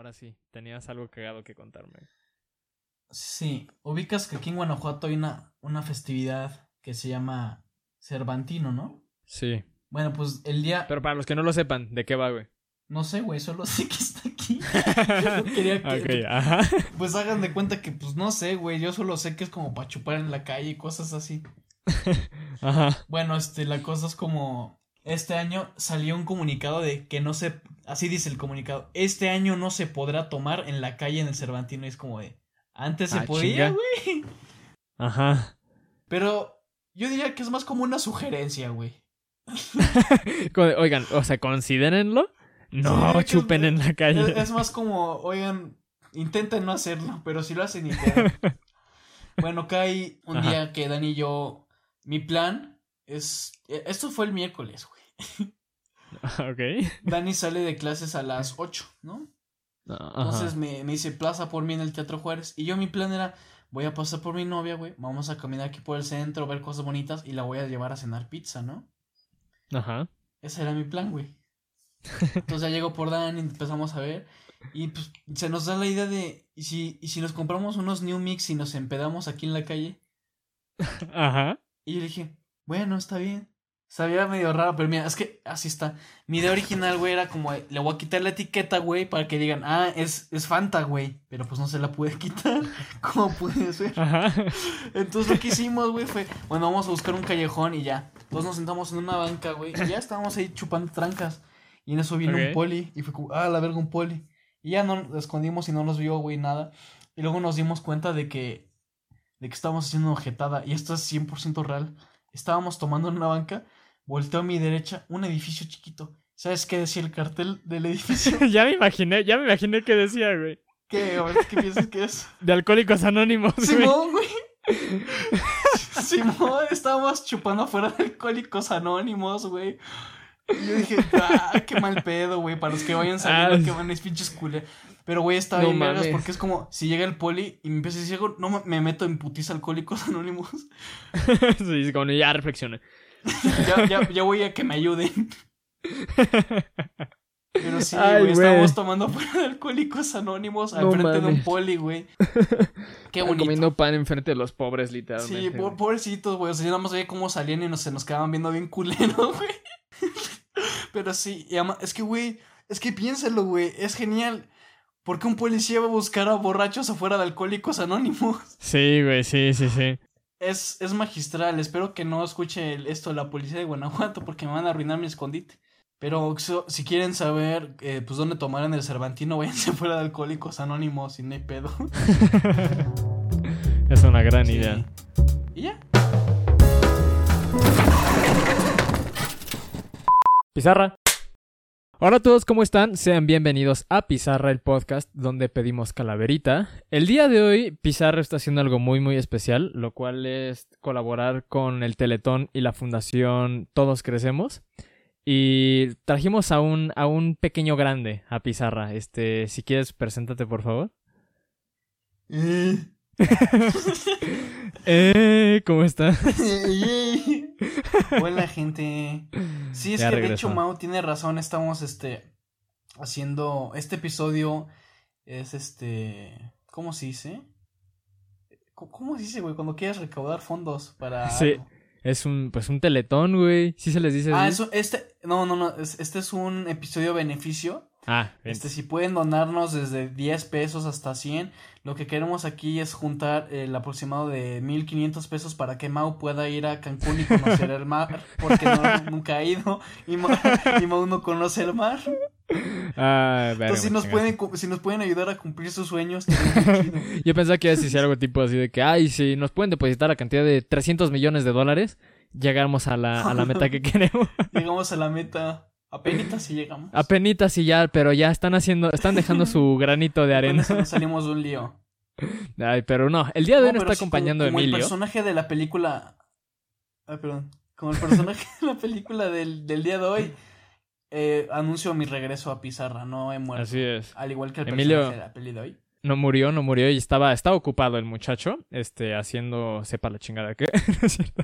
ahora sí, tenías algo cagado que contarme. Sí, ubicas que aquí en Guanajuato hay una, una festividad que se llama Cervantino, ¿no? Sí. Bueno, pues el día... Pero para los que no lo sepan, ¿de qué va, güey? No sé, güey, solo sé que está aquí. quería que... ajá. Pues hagan de cuenta que, pues no sé, güey, yo solo sé que es como para chupar en la calle y cosas así. Ajá. Bueno, este, la cosa es como... Este año salió un comunicado de que no se... Así dice el comunicado. Este año no se podrá tomar en la calle en el Cervantino. Y es como de... Antes se Ah, podía, güey. Ajá. Pero yo diría que es más como una sugerencia, güey. Oigan, o sea, considérenlo. No Sí, chupen es- en la calle. Es, es más como, oigan, intenten no hacerlo, pero si lo hacen, pedo. Bueno, cae un Ajá. día que Dani y yo, mi plan es, eh, esto fue el miércoles, güey. ok. Dani sale de clases a las 8, ¿no? Ajá. Entonces me, me dice, plaza por mí en el Teatro Juárez. Y yo mi plan era, voy a pasar por mi novia, güey. Vamos a caminar aquí por el centro, ver cosas bonitas y la voy a llevar a cenar pizza, ¿no? Ajá. Ese era mi plan, güey. Entonces ya llego por Dani, empezamos a ver. Y pues se nos da la idea de, ¿y si, y si nos compramos unos New Mix y nos empedamos aquí en la calle? Ajá. Y yo dije, bueno, está bien. Sabía medio raro, pero mira, es que así está. Mi idea original, güey, era como, de, le voy a quitar la etiqueta, güey, para que digan, ah, es, es Fanta, güey. Pero pues no se la pude quitar. ¿Cómo puedes ver? Ajá. Entonces lo que hicimos, güey, fue, bueno, vamos a buscar un callejón y ya. Entonces nos sentamos en una banca, güey, y ya estábamos ahí chupando trancas. Y en eso vino un poli, y fue como, ah, la verga, un poli. Y ya no nos escondimos y no nos vio, güey, nada. Y luego nos dimos cuenta de que, de que estábamos haciendo una ojetada, y esto es 100% real. Estábamos tomando en una banca, volteo a mi derecha, un edificio chiquito. ¿Sabes qué decía el cartel del edificio? ya me imaginé, ya me imaginé qué decía, güey. ¿Qué? ¿qué piensas que es? De Alcohólicos Anónimos, güey. Simón, güey. Simón, estábamos chupando afuera de Alcohólicos Anónimos, güey. Y yo dije, ah, qué mal pedo, güey, para los que vayan saliendo, Ah, que van a pinches culé. Pero, güey, está bien porque es como, si llega el poli y me empieza a decir no me- me meto en putiza Alcohólicos Anónimos. sí, es como, ya reflexioné. Ya, ya, ya voy a que me ayuden. Pero sí, Ay, güey, güey. estábamos tomando afuera de Alcohólicos Anónimos al No frente de un poli, güey. Qué bonito. comiendo pan enfrente de los pobres, literalmente. Sí, po- pobrecitos, güey. O sea, yo nada más veía cómo salían y nos, se nos quedaban viendo bien culeros, güey. Pero sí, y ama- es que, güey, es que piénsalo, güey. Es genial. ¿Por qué un policía va a buscar a borrachos afuera de alcohólicos anónimos? Sí, güey, sí, sí, sí. Es, es magistral. Espero que no escuche esto la policía de Guanajuato porque me van a arruinar mi escondite. Pero si quieren saber, eh, pues, dónde tomar en el Cervantino, váyanse fuera de alcohólicos anónimos y no hay pedo. es una gran Sí. idea. Y ya. Pizarra. Hola a todos, ¿cómo están? Sean bienvenidos a Pizarra, el podcast donde pedimos calaverita. El día de hoy, Pizarra está haciendo algo muy, muy especial, lo cual es colaborar con el Teletón y la Fundación Todos Crecemos. Y trajimos a un, a un pequeño grande a Pizarra. Este, si quieres, preséntate, por favor. Eh. Eh, ¿cómo estás? Hola gente. Sí, es Ya que de regresó. hecho Mau tiene razón, estamos este haciendo este episodio es este ¿cómo se dice? ¿Cómo, se dice, güey? Cuando quieres recaudar fondos para Sí. algo. Es un, pues un Teletón, güey. ¿Sí se les dice Ah, eso este no, no, no, es- este es un episodio beneficio. Ah, Este si pueden donarnos desde 10 pesos hasta 100, lo que queremos aquí es juntar el aproximado de 1500 pesos para que Mau pueda ir a Cancún y conocer el mar, porque no, nunca ha ido y Mau, y Mau no conoce el mar. Ah, Entonces, si nos, pueden, si nos pueden ayudar a cumplir sus sueños. Yo pensaba que ibas a decir algo tipo así de que, ay, si nos pueden depositar la cantidad de 300 millones de dólares, llegamos a la, a la meta que queremos. llegamos a la meta. Apenas si llegamos. Apenitas y ya, pero ya están haciendo, estestán dejando su granito de arena. Salimos de un lío. Ay, pero no, el día de hoy No, nos está acompañando como, como Emilio. el personaje de la película. Ay, perdón. Como el personaje de la película del, del día de hoy. eh, anuncio mi regreso a Pizarra. No he muerto. Así es. Al igual que el Emilio- personaje de la peli de hoy. No murió, no murió y estaba, estaba ocupado el muchacho, este, haciendo, sepa la chingada que, ¿no es cierto?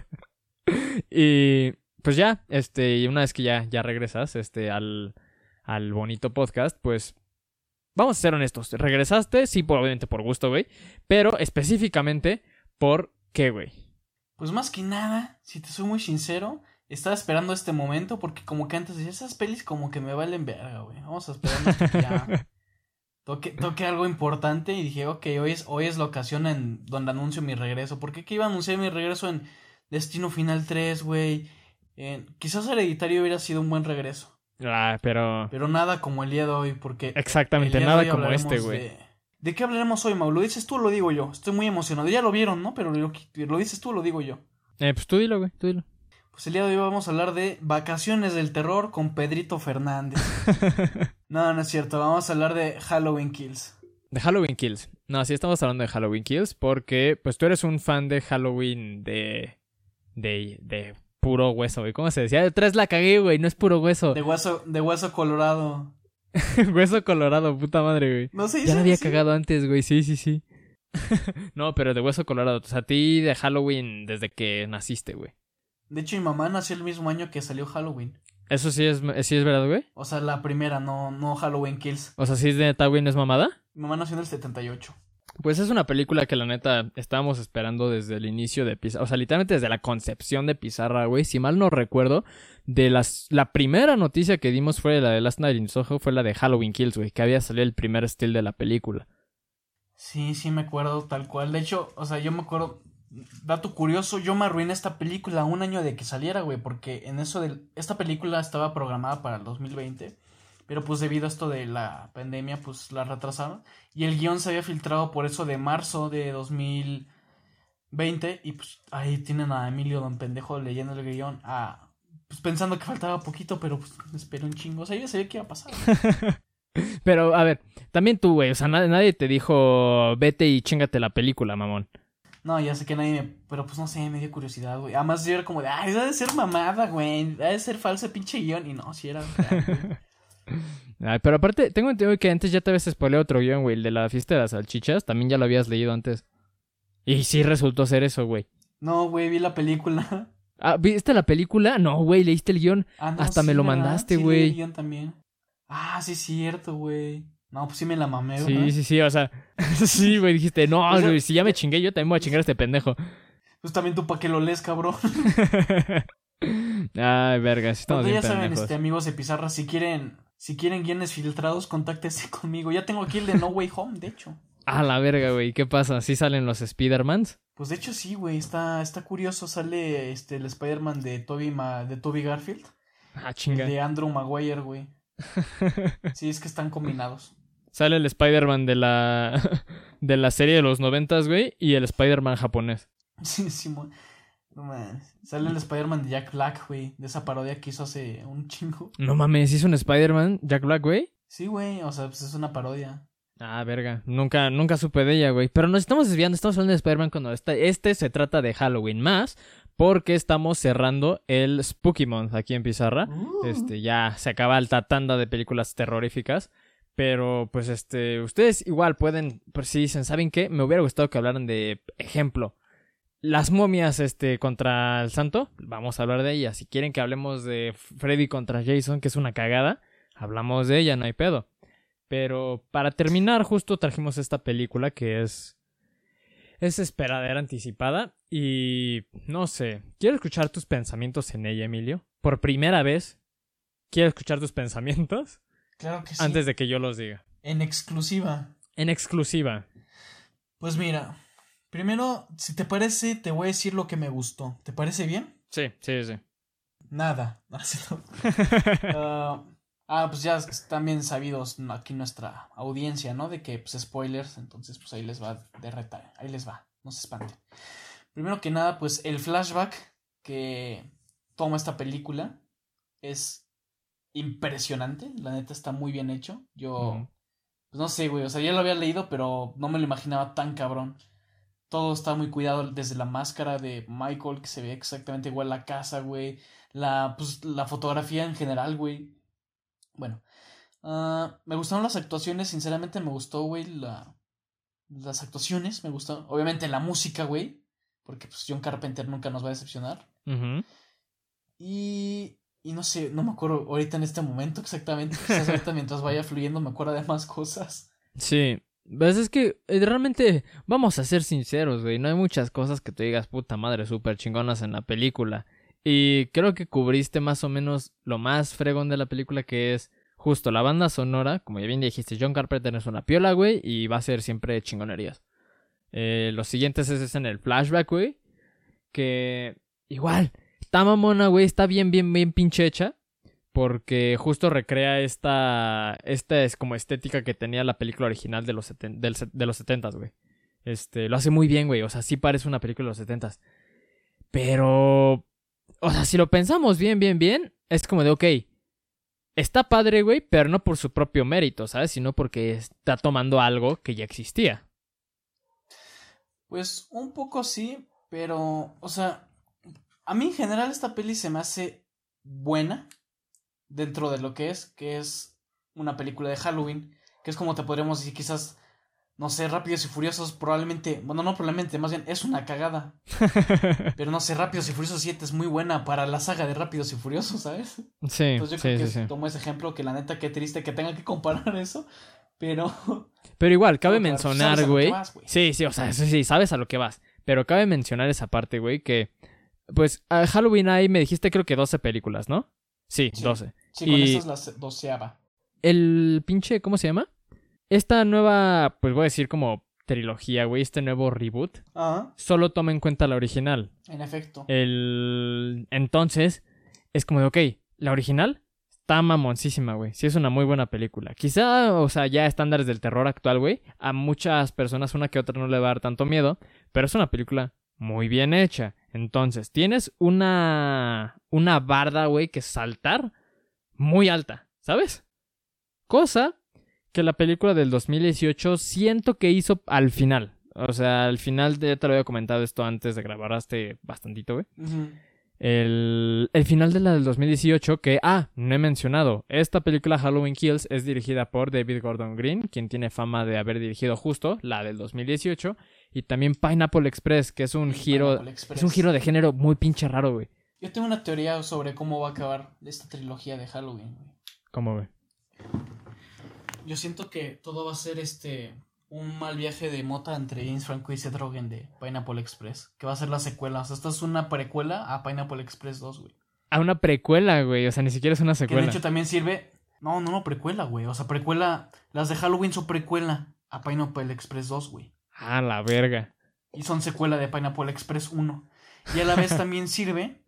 Y pues ya, este, y una vez que ya, ya regresas, este, al, al bonito podcast, pues vamos a ser honestos. Regresaste, sí, por, obviamente por gusto, güey. Pero específicamente, ¿por qué, güey? Pues más que nada, si te soy muy sincero, estaba esperando este momento porque como que antes decía, esas pelis como que me valen verga, güey. Vamos a esperar que ya toque, toque algo importante y dije, ok, hoy es, hoy es la ocasión en donde anuncio mi regreso. ¿Por qué que iba a anunciar mi regreso en Destino Final 3, güey? Quizás Hereditario hubiera sido un buen regreso. Ah, pero... Pero nada como el día de hoy, porque... Exactamente, nada como este, güey. De... qué hablaremos hoy, Mau? ¿Lo dices tú o lo digo yo? Estoy muy emocionado. Ya lo vieron, ¿no? Pero lo, lo dices tú o lo digo yo. Eh, pues tú dilo, güey, tú dilo. Pues el día de hoy vamos a hablar de Vacaciones del Terror con Pedrito Fernández. no, no es cierto. Vamos a hablar de Halloween Kills. De Halloween Kills. No, sí estamos hablando de Halloween Kills porque pues tú eres un fan de Halloween de... De, de puro hueso, güey. ¿Cómo se decía? Tres la cagué, güey. No es puro hueso. De hueso, de hueso colorado. hueso colorado, puta madre, güey. No sé. Ya lo había cagado antes, güey. Sí, sí, sí. no, pero de hueso colorado. O sea, a ti de Halloween desde que naciste, güey. De hecho, mi mamá nació el mismo año que salió Halloween. ¿Eso sí es, sí es verdad, güey? O sea, la primera, no, no Halloween Kills. O sea, ¿sí es de Halloween es mamada? Mi mamá nació en el 78. Pues es una película que la neta estábamos esperando desde el inicio de Pizarra. O sea, literalmente desde la concepción de Pizarra, güey. Si mal no recuerdo, de las. La primera noticia que dimos fue la de Last Night in Soho, fue la de Halloween Kills, güey. Que había salido el primer still de la película. Sí, sí me acuerdo tal cual. De hecho, o sea, yo me acuerdo dato curioso, yo me arruiné esta película un año de que saliera, güey, porque en eso de esta película estaba programada para el 2020, pero pues debido a esto de la pandemia, pues la retrasaron y el guion se había filtrado por eso de marzo de 2020 y pues ahí tienen a Emilio Don Pendejo leyendo el guion, a, pues pensando que faltaba poquito, pero pues esperé un chingo, o sea, ya sabía qué iba a pasar. pero a ver, también tú, güey, o sea, nadie, nadie te dijo vete y chingate la película, mamón. No, ya sé que nadie me. Pero pues no sé, me dio curiosidad, güey. Además yo era como de, ay, debe ser mamada, güey. Debe ser falso pinche guion. Y no, si era. ay, pero aparte, tengo entendido que antes ya te habías spoileado otro guion, güey. El de la fiesta de las salchichas. También ya lo habías leído antes. Y sí resultó ser eso, güey. No, güey, vi la película. Ah, ¿viste la película? No, güey, leíste el guion. Ah, Hasta me lo mandaste, güey. Sí, el guion también. Ah, sí, cierto, güey. No, pues sí me la mamé, güey. Sí, sí, sí, o sea, sí, güey, dijiste, no, güey, si ya me chingué, yo también voy a chingar a este pendejo. Pues también tú para que lo lees, cabrón. Ay, verga, estamos bien ya saben, este, amigos de Pizarra, si quieren, si quieren guiones filtrados, contáctese conmigo. Ya tengo aquí el de No Way Home, de hecho. Ah, la verga, güey, ¿qué pasa? ¿Sí salen los Spider-Mans? Pues de hecho sí, güey, está, está curioso, sale este, el Spider-Man de Toby, de Toby Garfield. Ah, chinga. El de Andrew Maguire, güey. Sí, es que están combinados. Sale el Spider-Man de la de la serie de los noventas, güey, y el Spider-Man japonés. Sí, sí, no Sale el Spider-Man de Jack Black, güey, de esa parodia que hizo hace un chingo. No mames, ¿hizo un Spider-Man Jack Black, güey? Sí, güey, o sea, pues es una parodia. Ah, verga. Nunca, nunca supe de ella, güey. Pero nos estamos desviando, estamos hablando de Spider-Man cuando este, este se trata de Halloween más porque estamos cerrando el Spooky Month aquí en Pizarra. Uh. Este, ya se acaba alta tanda de películas terroríficas. Pero, pues, este, ustedes igual pueden, pues si dicen, ¿saben qué? Me hubiera gustado que hablaran de, ejemplo, las momias, este, contra el santo. Vamos a hablar de ella. Si quieren que hablemos de Freddy contra Jason, que es una cagada, hablamos de ella, no hay pedo. Pero para terminar, justo trajimos esta película que es es esperadera anticipada y no sé, quiero escuchar tus pensamientos en ella, Emilio. Por primera vez, quiero escuchar tus pensamientos. Claro que sí. Antes de que yo los diga. En exclusiva. En exclusiva. Pues mira, primero, si te parece, te voy a decir lo que me gustó. ¿Te parece bien? Sí, sí, sí. Nada. uh, Ah, pues ya están bien sabidos aquí nuestra audiencia, ¿no? De que, pues, spoilers, entonces, pues ahí les va de reta, ahí les va, no se espanten. Primero que nada, pues el flashback que toma esta película es impresionante, la neta está muy bien hecho. Yo, pues no sé, güey, o sea, ya lo había leído, pero no me lo imaginaba tan cabrón. Todo está muy cuidado desde la máscara de Michael, que se ve exactamente igual la casa, güey. La, pues, la fotografía en general, güey bueno, ah, me gustaron las actuaciones, sinceramente me gustó, güey, la, las actuaciones, me gustó. Obviamente la música, güey, porque pues John Carpenter nunca nos va a decepcionar. y, y no sé, no me acuerdo ahorita en este momento exactamente. Quizás ahorita mientras vaya fluyendo me acuerdo de más cosas. Sí. Pues es que eh, realmente, vamos a ser sinceros, güey. No hay muchas cosas que te digas, puta madre, súper chingonas en la película. Y creo que cubriste más o menos lo más fregón de la película, que es justo la banda sonora. Como ya bien dijiste, John Carpenter es una piola, güey, y va a ser siempre chingonerías. Eh, los siguientes es en el flashback, güey. Que igual, está mamona, güey, está bien, bien, bien pinche hecha. Porque justo recrea esta, esta es como estética que tenía la película original de los, de los 70, güey. Este, lo hace muy bien, güey. O sea, sí parece una película de los 70. Pero, o sea, si lo pensamos bien, bien, bien, es como de, ok, está padre, güey, pero no por su propio mérito, ¿sabes? Sino porque está tomando algo que ya existía. Pues un poco sí, pero, o sea, a mí en general esta peli se me hace buena dentro de lo que es, que es una película de Halloween, que es como te podríamos decir quizás, no sé, Rápidos y Furiosos probablemente, bueno, no probablemente, más bien es una cagada. Pero no sé, Rápidos y Furiosos 7 es muy buena para la saga de Rápidos y Furiosos, ¿sabes? Sí. Entonces yo creo que tomo ese ejemplo, que la neta qué triste que tenga que comparar eso, pero... Pero igual, cabe mencionar, güey. Sí, sí, o sea, sí, sí, sabes a lo que vas. Pero cabe mencionar esa parte, güey, que pues a Halloween hay, me dijiste creo que 12 películas, ¿no? Sí, 12. Sí, con y... es la doceava. El pinche, ¿cómo se llama? Esta nueva, pues voy a decir como trilogía, güey, este nuevo reboot, Ajá. solo toma en cuenta la original. En efecto. El... Entonces, es como de, ok, la original está mamoncísima, güey. Sí es una muy buena película. Quizá, o sea, ya estándares del terror actual, güey, a muchas personas una que otra no le va a dar tanto miedo, pero es una película muy bien hecha. Entonces, tienes una. una barda, güey, que saltar muy alta, ¿sabes? Cosa que la película del 2018 siento que hizo al final. O sea, al final, ya te lo había comentado esto antes de grabar este bastantito, güey. El, el, final de la del 2018, que, ah, no he mencionado, esta película Halloween Kills es dirigida por David Gordon Green, quien tiene fama de haber dirigido justo la del 2018, y también Pineapple Express, que es un giro, es un giro de género muy pinche raro, güey. Yo tengo una teoría sobre cómo va a acabar esta trilogía de Halloween, güey. ¿Cómo, güey? Yo siento que todo va a ser este un mal viaje de mota entre James Franco y Seth Rogen de Pineapple Express, que va a ser la secuela. O sea, esta es una precuela a Pineapple Express 2, güey. A una precuela, güey. O sea, ni siquiera es una secuela. Que de hecho también sirve. No, no, no, precuela, güey. O sea, precuela. Las de Halloween son precuela a Pineapple Express 2, güey. Ah, la verga. Y son secuela de Pineapple Express 1. Y a la vez también sirve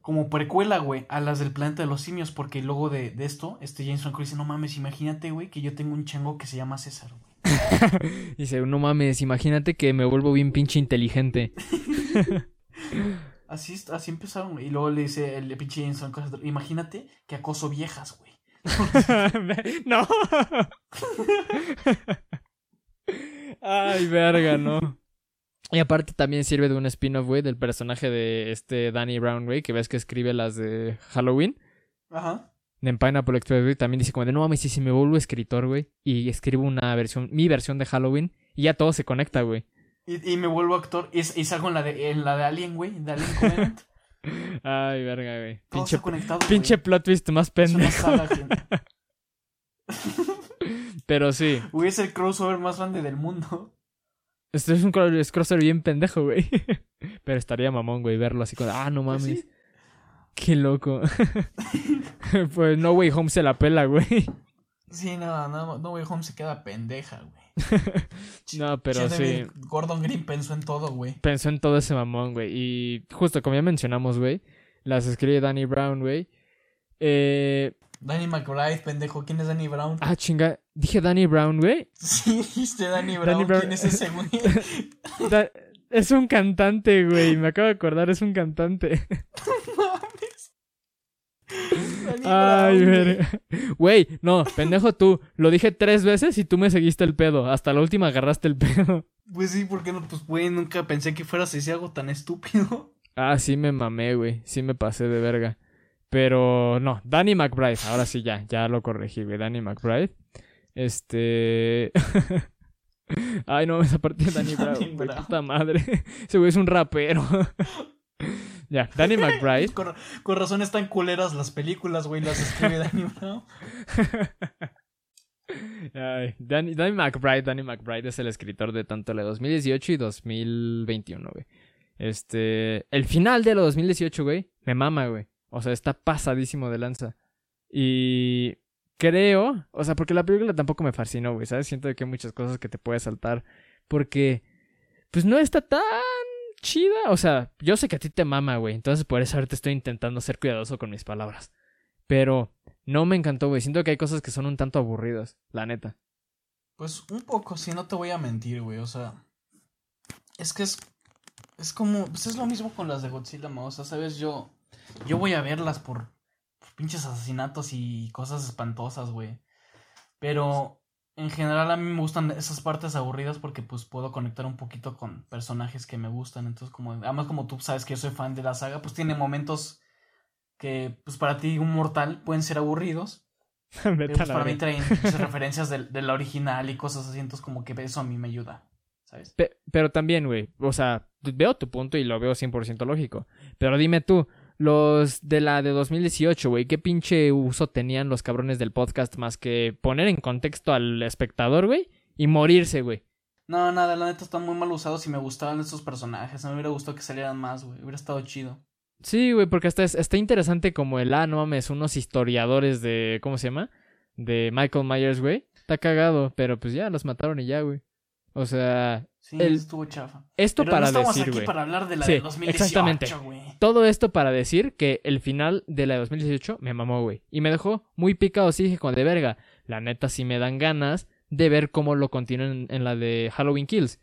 como precuela, güey, a las del planeta de los simios, porque luego de, de esto, este James Franco dice, no mames, imagínate, güey, que yo tengo un chango que se llama César, güey. Dice, no mames, imagínate que me vuelvo bien pinche inteligente. así, así empezaron, Y luego le dice el pinche Jameson, imagínate que acoso viejas, güey. no. Ay, verga, no. Y aparte también sirve de un spin-off, güey, del personaje de este Danny Brown, güey, que ves que escribe las de Halloween. Ajá en Pineapple Express, güey, también dice como de, no mames, si me vuelvo escritor, güey, y escribo una versión, mi versión de Halloween, y ya todo se conecta, güey. Y, me vuelvo actor, y, y, salgo en la de, en la de Alien, güey, de Alien Covenant. Ay, verga, güey. pinche, conectado, Pinche plot twist más pendejo. Pero sí. Güey, es el crossover más grande del mundo. Este es un crossover bien pendejo, güey. Pero estaría mamón, güey, verlo así como, ah, no pues mames. Qué loco. pues No Way Home se la pela, güey. Sí, no, no, No Way Home se queda pendeja, güey. no, pero sí. Gordon Green pensó en todo, güey. Pensó en todo ese mamón, güey. Y justo como ya mencionamos, güey, las escribe Danny Brown, güey. Eh... Danny McBride, pendejo. ¿Quién es Danny Brown? Ah, chinga. Dije Danny Brown, güey. Sí, dijiste Danny Brown. ¿Quién es ese, güey? es un cantante, güey. Me acabo de acordar, es un cantante. Ay, verga. Güey, no, pendejo tú. Lo dije tres veces y tú me seguiste el pedo. Hasta la última agarraste el pedo. Pues sí, porque no, pues güey, nunca pensé que fueras ese algo tan estúpido. Ah, sí me mamé, güey. Sí me pasé de verga. Pero no, Danny McBride. Ahora sí ya, ya lo corregí, güey. Danny McBride. Este. Ay, no, esa parte de Danny, Brown, puta madre. Ese güey es un rapero. Ya, Danny McBride. Con, con razón están culeras las películas, güey, las escribe Danny Brown. Ay, Danny, Danny McBride, Danny McBride es el escritor de tanto la 2018 y 2021, güey. Este, el final de la 2018, güey, me mama, güey. O sea, está pasadísimo de lanza. Y creo, o sea, porque la película tampoco me fascinó, güey, ¿sabes? Siento que hay muchas cosas que te puedes saltar porque pues no está tan chida, o sea, yo sé que a ti te mama, güey, entonces por eso ahorita estoy intentando ser cuidadoso con mis palabras. Pero no me encantó, güey. Siento que hay cosas que son un tanto aburridas, la neta. Pues un poco, sí, no te voy a mentir, güey. O sea, es que es. Es como. Pues es lo mismo con las de Godzilla, ¿no? O sea, sabes, yo. Yo voy a verlas por, por pinches asesinatos y cosas espantosas, güey. Pero en general a mí me gustan esas partes aburridas porque pues puedo conectar un poquito con personajes que me gustan. Entonces, como. Además, como tú sabes que yo soy fan de la saga, pues tiene momentos que pues para ti un mortal pueden ser aburridos. pero pues para mí traen referencias de, de, la original y cosas así, entonces como que eso a mí me ayuda, ¿sabes? Pe pero también, güey, o sea, veo tu punto y lo veo 100% lógico. Pero dime tú, los de la de 2018, güey, ¿qué pinche uso tenían los cabrones del podcast más que poner en contexto al espectador, güey, y morirse, güey? No, nada, la neta están muy mal usados y me gustaban esos personajes. Mí me hubiera gustado que salieran más, güey. Hubiera estado chido. Sí, güey, porque hasta está interesante como el, ah, no mames, unos historiadores de, ¿cómo se llama? De Michael Myers, güey. Está cagado, pero pues ya, los mataron y ya, güey. O sea... Sí, el... estuvo chafa. Esto pero para no estamos decir, aquí para hablar de la Sí, de 2018, exactamente. Todo esto para decir que el final de la de 2018 me mamó, güey. Y me dejó muy picado, sí, dije, con de verga. La neta sí me dan ganas de ver cómo lo continúan en, la de Halloween Kills.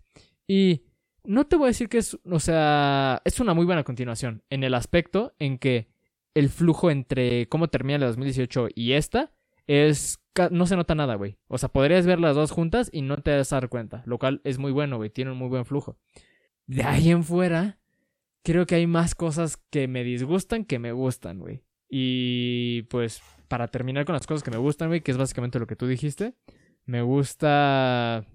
Y no te voy a decir que es, o sea, es una muy buena continuación en el aspecto en que el flujo entre cómo termina la 2018 y esta es no se nota nada, güey. O sea, podrías ver las dos juntas y no te vas a dar cuenta, lo cual es muy bueno, güey, tiene un muy buen flujo. De ahí en fuera, creo que hay más cosas que me disgustan que me gustan, güey. Y pues para terminar con las cosas que me gustan, güey, que es básicamente lo que tú dijiste, me gusta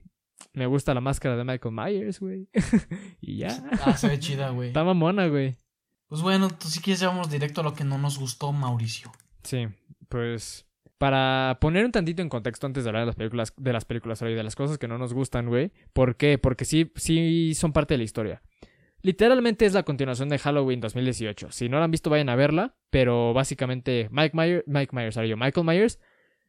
me gusta la máscara de Michael Myers, güey. y ya. Ah, se ve chida, güey. Está mamona, güey. Pues bueno, tú si quieres ya vamos directo a lo que no nos gustó, Mauricio. Sí, pues para poner un tantito en contexto antes de hablar de las películas, de las películas, sorry, de las cosas que no nos gustan, güey. ¿Por qué? Porque sí, sí son parte de la historia. Literalmente es la continuación de Halloween 2018. Si no la han visto, vayan a verla. Pero básicamente, Mike Myers, Mike Myers, yo, Michael Myers,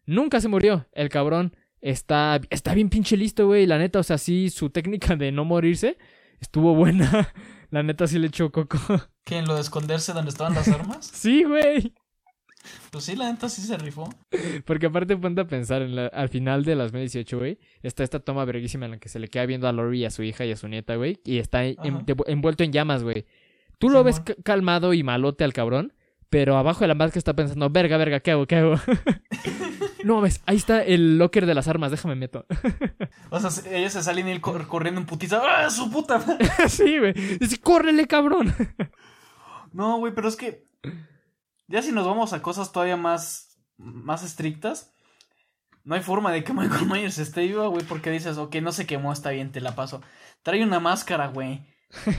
nunca se murió. El cabrón está, está bien pinche listo, güey. La neta, o sea, sí, su técnica de no morirse estuvo buena. La neta sí le echó coco. ¿Qué? ¿En lo de esconderse donde estaban las armas? sí, güey. Pues sí, la neta sí se rifó. Porque aparte ponte a pensar, en la- al final de las 2018, güey, está esta toma verguísima en la que se le queda viendo a Lori y a su hija y a su nieta, güey, y está en- envuelto en llamas, güey. Tú lo ves calmado y malote al cabrón, pero abajo de la máscara está pensando, verga, verga, ¿qué hago, qué hago? no ves, ahí está el locker de las armas, déjame meto. O sea, se- ellos se salen y él cor- corriendo en putiza. ¡Ah, su puta sí, güey. Dice, córrele, cabrón. No, güey, pero es que. Ya si nos vamos a cosas todavía más. más estrictas. No hay forma de que Michael Myers esté viva, güey, porque dices, ok, no se quemó, está bien, te la paso. Trae una máscara, güey.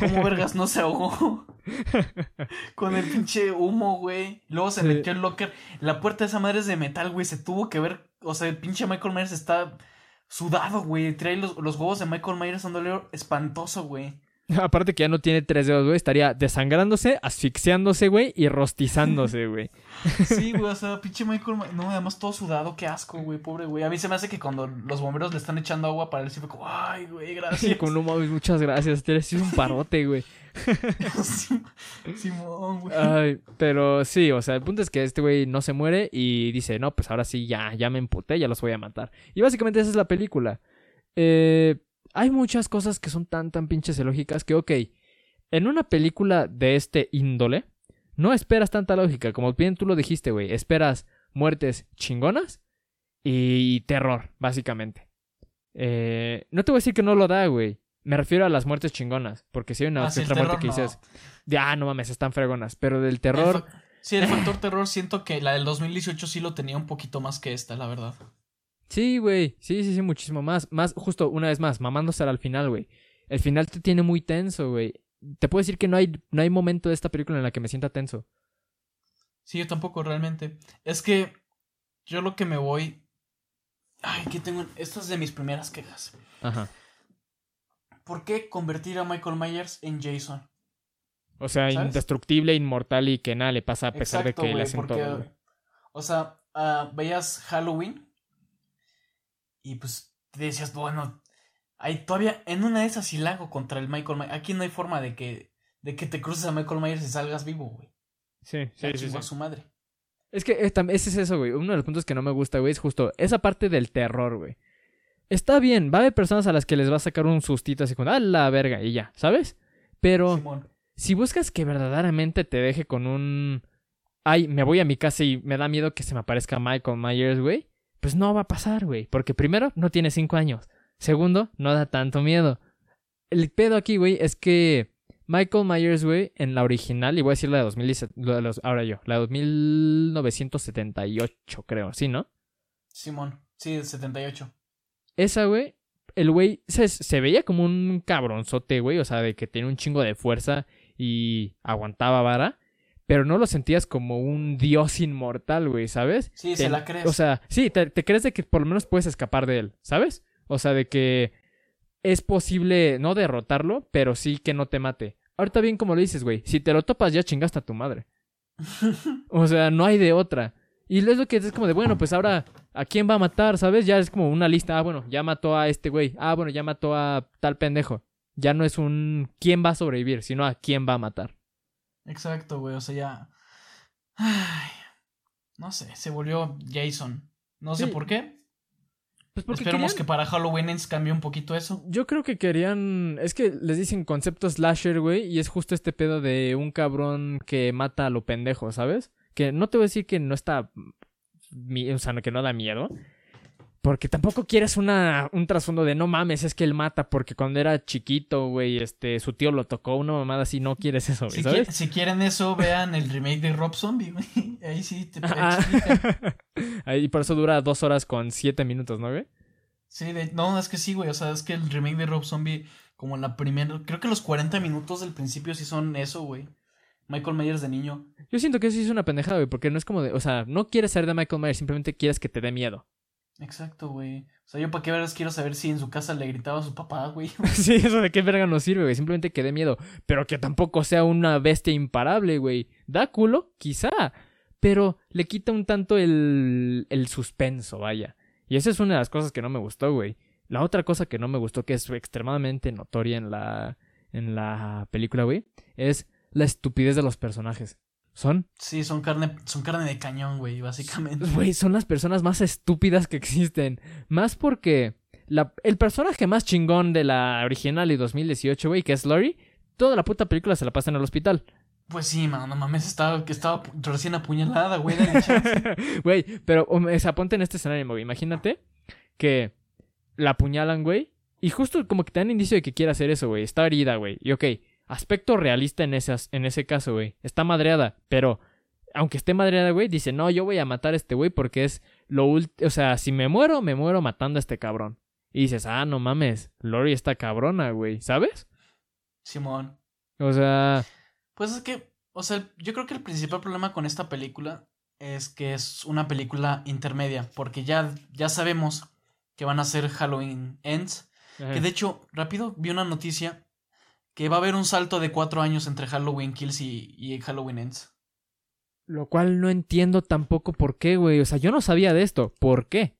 ¿Cómo vergas no se ahogó? Con el pinche humo, güey. Luego se Sí. metió el locker. La puerta de esa madre es de metal, güey. Se tuvo que ver. O sea, el pinche Michael Myers está sudado, güey. Trae los, los huevos de Michael Myers dándole espantoso, güey. Aparte que ya no tiene tres dedos, güey, estaría desangrándose, asfixiándose, güey, y rostizándose, güey. Sí, güey, o sea, pinche Michael. No, además todo sudado, qué asco, güey, pobre, güey. A mí se me hace que cuando los bomberos le están echando agua para él, sí fue como, ay, güey, gracias. con no mames, muchas gracias, te eres un parote, güey. Simón, güey. Ay, pero sí, o sea, el punto es que este güey no se muere y dice, no, pues ahora sí, ya, ya me emputé, ya los voy a matar. Y básicamente esa es la película. Eh, hay muchas cosas que son tan, tan pinches ilógicas que, ok, en una película de este índole, no esperas tanta lógica, como bien tú lo dijiste, güey, esperas muertes chingonas y terror, básicamente. Eh, no te voy a decir que no lo da, güey. Me refiero a las muertes chingonas, porque si hay una Ah, otra muerte terror que no. dices, ah, no mames, están fregonas. Pero del El terror, Sí, el factor terror siento que la del 2018 sí lo tenía un poquito más que esta, la verdad. Sí, güey. Sí, sí, sí, muchísimo más. Más, justo, una vez más, mamándosela al final, güey. El final te tiene muy tenso, güey. te puedo decir que no hay, no hay momento de esta película en la que me sienta tenso. Sí, yo tampoco realmente. Es que yo lo que me voy... Ay, que tengo... Esta es de mis primeras quejas. Ajá. ¿Por qué convertir a Michael Myers en Jason? O sea, ¿Sabes? indestructible, inmortal y que nada le pasa a pesar Exacto, de que le hacen todo. O sea, ah, veías Halloween y pues te decías, bueno, hay todavía en una de esas sí la hago contra el Michael Myers. Aquí no hay forma de que, de que te cruces a Michael Myers y salgas vivo, güey. Sí, sí, sí, sí. a su madre. Es que ese es eso, güey. Uno de los puntos que no me gusta, güey, es justo esa parte del terror, güey. Está bien, va a haber personas a las que les va a sacar un sustito así con, ah, la verga, y ya, ¿sabes? Pero Simón. si buscas que verdaderamente te deje con un, ay, me voy a mi casa y me da miedo que se me aparezca Michael Myers, güey, pues no va a pasar, güey. Porque primero, no tiene cinco años. Segundo, no da tanto miedo. El pedo aquí, güey, es que Michael Myers, güey, en la original, y voy a decir la de 2017, lo de los- ahora yo, la de 1978, creo, ¿sí, no? Simón. Sí, del 78. Esa, güey, el güey se, se veía como un cabronzote, güey, o sea, de que tiene un chingo de fuerza y aguantaba vara, pero no lo sentías como un dios inmortal, güey, ¿sabes? Sí, Te- se la crees. O sea, sí, te, te crees de que por lo menos puedes escapar de él, ¿sabes? O sea, de que es posible no derrotarlo, pero sí que no te mate. Ahorita bien como lo dices, güey, si te lo topas ya chingaste a tu madre. O sea, no hay de otra. Y es lo que es como de, bueno, pues ahora, ¿a quién va a matar? ¿Sabes? Ya es como una lista. Ah, bueno, ya mató a este güey. Ah, bueno, ya mató a tal pendejo. Ya no es un quién va a sobrevivir, sino a quién va a matar. Exacto, güey. O sea, ya. Ay, no sé, se volvió Jason. No sé por qué. Pues Esperemos querían- que para Halloween Ends cambie un poquito eso. Yo creo que querían. Es que les dicen concepto slasher, güey. Y es justo este pedo de un cabrón que mata a lo pendejo, ¿sabes? Que no te voy a decir que no está. O sea, que no da miedo. Porque tampoco quieres una, un trasfondo de no mames, es que él mata porque cuando era chiquito, güey, este, su tío lo tocó, una mamada así, no quieres eso, güey, Si, si quieren eso, vean el remake de Rob Zombie, güey. Ahí sí te Ah. explica. Ahí por eso dura dos horas con siete minutos, ¿no, güey? Sí, de- no, es que sí, güey. O sea, es que el remake de Rob Zombie, como la primera. Creo que los 40 minutos del principio sí son eso, güey. Michael Myers de niño. Yo siento que eso sí es una pendejada, güey, porque no es como de, o sea, no quieres ser de Michael Myers, simplemente quieres que te dé miedo. Exacto, güey. O sea, yo para qué veras quiero saber si en su casa le gritaba a su papá, güey. Sí, eso de qué verga nos sirve, güey. Simplemente que dé miedo. Pero que tampoco sea una bestia imparable, güey. Da culo, quizá. Pero le quita un tanto el, el suspenso, vaya. Y esa es una de las cosas que no me gustó, güey. La otra cosa que no me gustó, que es extremadamente notoria en la, en la película, güey, es la estupidez de los personajes. Son, Sí, son carne, son carne de cañón, güey, básicamente. güey, son las personas más estúpidas que existen. Más porque la, el personaje más chingón de la original y 2018, güey, que es Lori, toda la puta película se la pasa en el hospital. Pues sí, mano, no mames, estaba, que estaba recién apuñalada, güey. Güey, pero o sea, ponte en este escenario, güey. Imagínate que la apuñalan, güey. Y justo como que te dan indicio de que quiere hacer eso, güey. Está herida, güey. Y ok, aspecto realista en, esas, en ese caso, güey. Está madreada, pero aunque esté madreada, güey, dice, no, yo voy a matar a este güey porque es lo último. O sea, si me muero, me muero matando a este cabrón. Y dices, ah, no mames, Lori está cabrona, güey, ¿sabes? Simón. O sea, Pues es que, o sea, yo creo que el principal problema con esta película es que es una película intermedia, porque ya, ya sabemos que van a ser Halloween Ends. Que de hecho, rápido, vi una noticia que va a haber un salto de cuatro años entre Halloween Kills y, y Halloween Ends. lo cual no entiendo tampoco por qué, güey. O sea, yo no sabía de esto. ¿Por qué?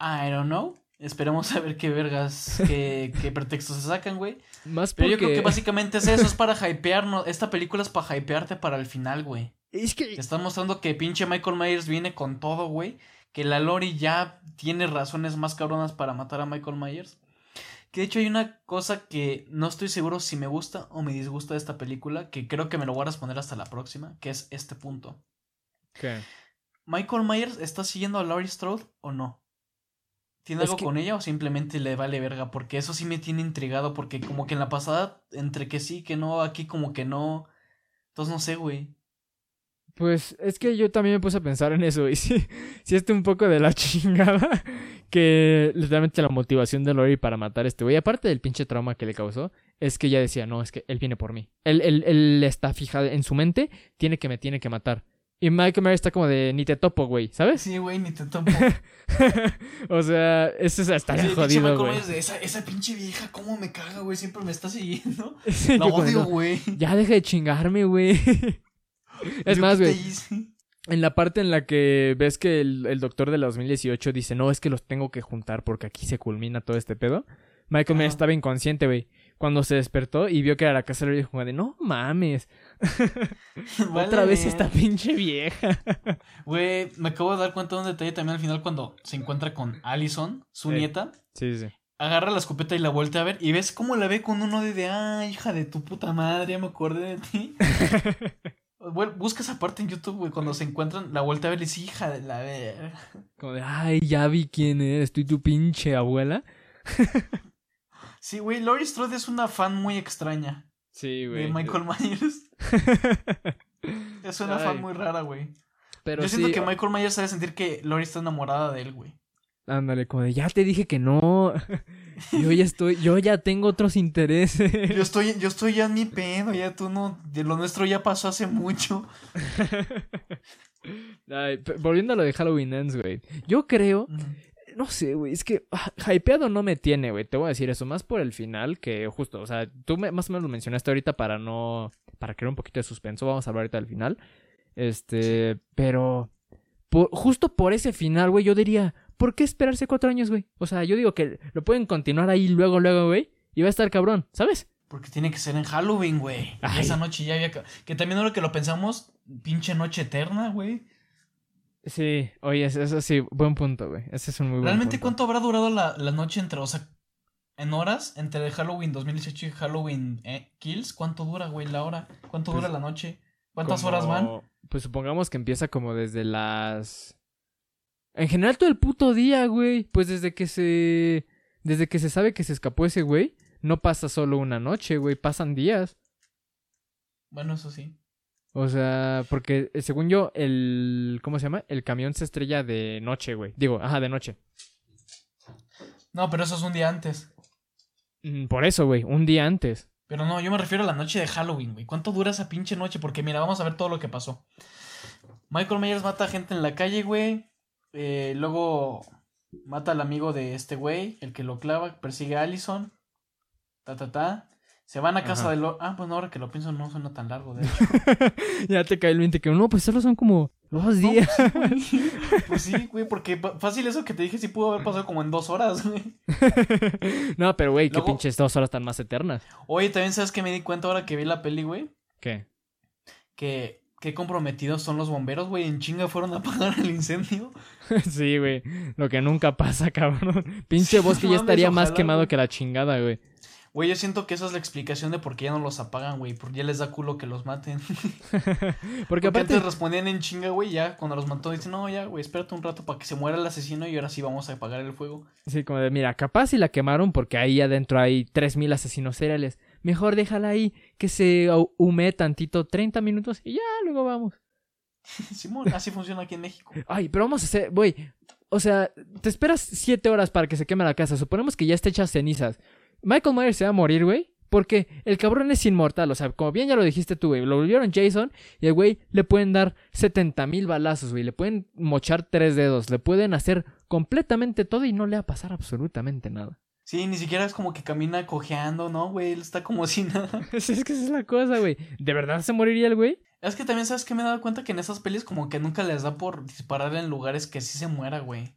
I don't know. Esperemos a ver qué vergas, qué, qué pretextos se sacan, güey. Más Pero porque... yo creo que básicamente es eso, es para hypearnos. Esta película es para hypearte para el final, güey. Es que... Te están mostrando que pinche Michael Myers viene con todo, güey. Que la Lori ya tiene razones más cabronas para matar a Michael Myers. Que de hecho hay una cosa que no estoy seguro si me gusta o me disgusta de esta película, que creo que me lo voy a responder hasta la próxima, que es este punto. ¿Qué? ¿Michael Myers está siguiendo a Laurie Strode o no? ¿Tiene Es algo que- con ella o simplemente le vale verga? Porque eso sí me tiene intrigado, porque como que en la pasada, entre que sí, que no, aquí como que no. Entonces no sé, güey. Pues es que yo también me puse a pensar en eso y sí, sí está un poco de la chingada que literalmente la motivación de Lori para matar a este güey, aparte del pinche trauma que le causó, es que ella decía, no, es que él viene por mí. Él, él, él está fijado en su mente, tiene que me tiene que matar. Y Michael Myers está como de, ni te topo, güey, ¿sabes? Sí, güey, ni te topo. o sea, eso es hasta Sí, jodido, güey. Esa, esa pinche vieja, cómo me caga, güey, siempre me está siguiendo. Sí, La odio, "No, güey. Ya deja de chingarme, güey. es más, ¿qué te güey? En la parte en la que ves que el, el doctor de la 2018 dice, no, es que los tengo que juntar porque aquí se culmina todo este pedo. Michael Myers estaba inconsciente, güey. Cuando se despertó y vio que era la casa, le dijo de, no mames, otra vez esta pinche vieja. Güey, me acabo de dar cuenta de un detalle también al final cuando se encuentra con Allison, su Sí. nieta. Sí, sí. Agarra la escopeta y la voltea a ver y ves cómo la ve con uno de, de ah, hija de tu puta madre, ya me acordé de ti. Bueno, busca esa parte en YouTube, güey, cuando se encuentran, la voltea a ver dice, hija de la verga. Como de, ay, ya vi quién eres, tú y tu pinche abuela. Sí, güey, Laurie Strode es una fan muy extraña Sí, de Michael Myers. Es una Ay. fan muy rara, güey. Pero Yo siento que Michael Myers sabe sentir que Laurie está enamorada de él, güey. ándale, como de, ya te dije que no. yo ya estoy, yo ya tengo otros intereses. Yo estoy, yo estoy ya en mi pedo, ya tú no, lo nuestro ya pasó hace mucho. Ay, volviendo a lo de Halloween Ends, güey. Yo creo, no sé, güey, es que ah, hypeado no me tiene, güey. Te voy a decir eso, más por el final, que justo, o sea, tú me- más o menos lo mencionaste ahorita para no, para crear un poquito de suspenso. Vamos a hablar ahorita del final. Este, pero, por- justo por ese final, güey, yo diría, ¿por qué esperarse cuatro años, güey? O sea, yo digo que lo pueden continuar ahí luego, luego, güey, y va a estar cabrón, ¿sabes? Porque tiene que ser en Halloween, güey. Esa noche ya había... Que también ahora que lo pensamos, pinche noche eterna, güey. Sí, oye, eso, sí, buen punto, güey. Ese es un muy buen ¿Realmente punto. cuánto habrá durado la, la noche entre, o sea, en horas, entre Halloween 2018 y Halloween eh, Kills? ¿Cuánto dura, güey, la hora? ¿Cuánto Pues, dura la noche? ¿Cuántas Como- horas van? Pues supongamos que empieza como desde las. En general todo el puto día, güey. Pues desde que se. Desde que se sabe que se escapó ese güey. No pasa solo una noche, güey. Pasan días. Bueno, eso sí. O sea, porque eh, según yo, el. ¿Cómo se llama? El camión se estrella de noche, güey. Digo, ajá, de noche. No, pero eso es un día antes. Mm, Por eso, güey. Un día antes. Pero no, yo me refiero a la noche de Halloween, güey. ¿Cuánto dura esa pinche noche? Porque mira, vamos a ver todo lo que pasó. Michael Myers mata a gente en la calle, güey. Eh, luego mata al amigo de este güey, el que lo clava, persigue a Allison. Ta, ta, ta. Se van a casa Ajá. de lo... Ah, pues no, ahora que lo pienso no suena tan largo, de hecho. ya te cae el 20 que no, pues solo son como dos No, días. Pues sí, güey, porque pa- fácil eso que te dije sí pudo haber pasado como en dos horas, güey. no, pero güey, qué pinches dos horas tan más eternas. Oye, también sabes que me di cuenta ahora que vi la peli, güey. ¿Qué? Que qué comprometidos son los bomberos, güey. En chinga fueron a apagar el incendio. Sí, güey. Lo que nunca pasa, cabrón. Pinche bosque ya mames, estaría más quemado que la chingada, güey. Güey, yo siento que esa es la explicación de por qué ya no los apagan, güey. Porque ya les da culo que los maten. Porque Porque aparte. antes respondían en chinga, güey. Ya cuando los mató, dicen, no, ya, güey, espérate un rato para que se muera el asesino y ahora sí vamos a apagar el fuego. Sí, como de, mira, capaz si la quemaron porque ahí adentro hay 3000 asesinos seriales. Mejor déjala ahí, que se hu- hume tantito 30 minutos y ya, luego vamos. Simón, así funciona aquí en México. Ay, pero vamos a hacer, güey. O sea, te esperas 7 horas para que se queme la casa. Suponemos que ya está hecha cenizas. Michael Myers se va a morir, güey. Porque el cabrón es inmortal. O sea, como bien ya lo dijiste tú, güey. Lo volvieron Jason y el güey le pueden dar 70 mil balazos, güey. Le pueden mochar tres dedos. Le pueden hacer completamente todo y no le va a pasar absolutamente nada. Sí, ni siquiera es como que camina cojeando, ¿no, güey? Él está como si nada. es que esa es la cosa, güey. ¿De verdad se moriría el güey? Es que también, ¿sabes que Me he dado cuenta que en esas pelis como que nunca les da por disparar en lugares que sí se muera, güey.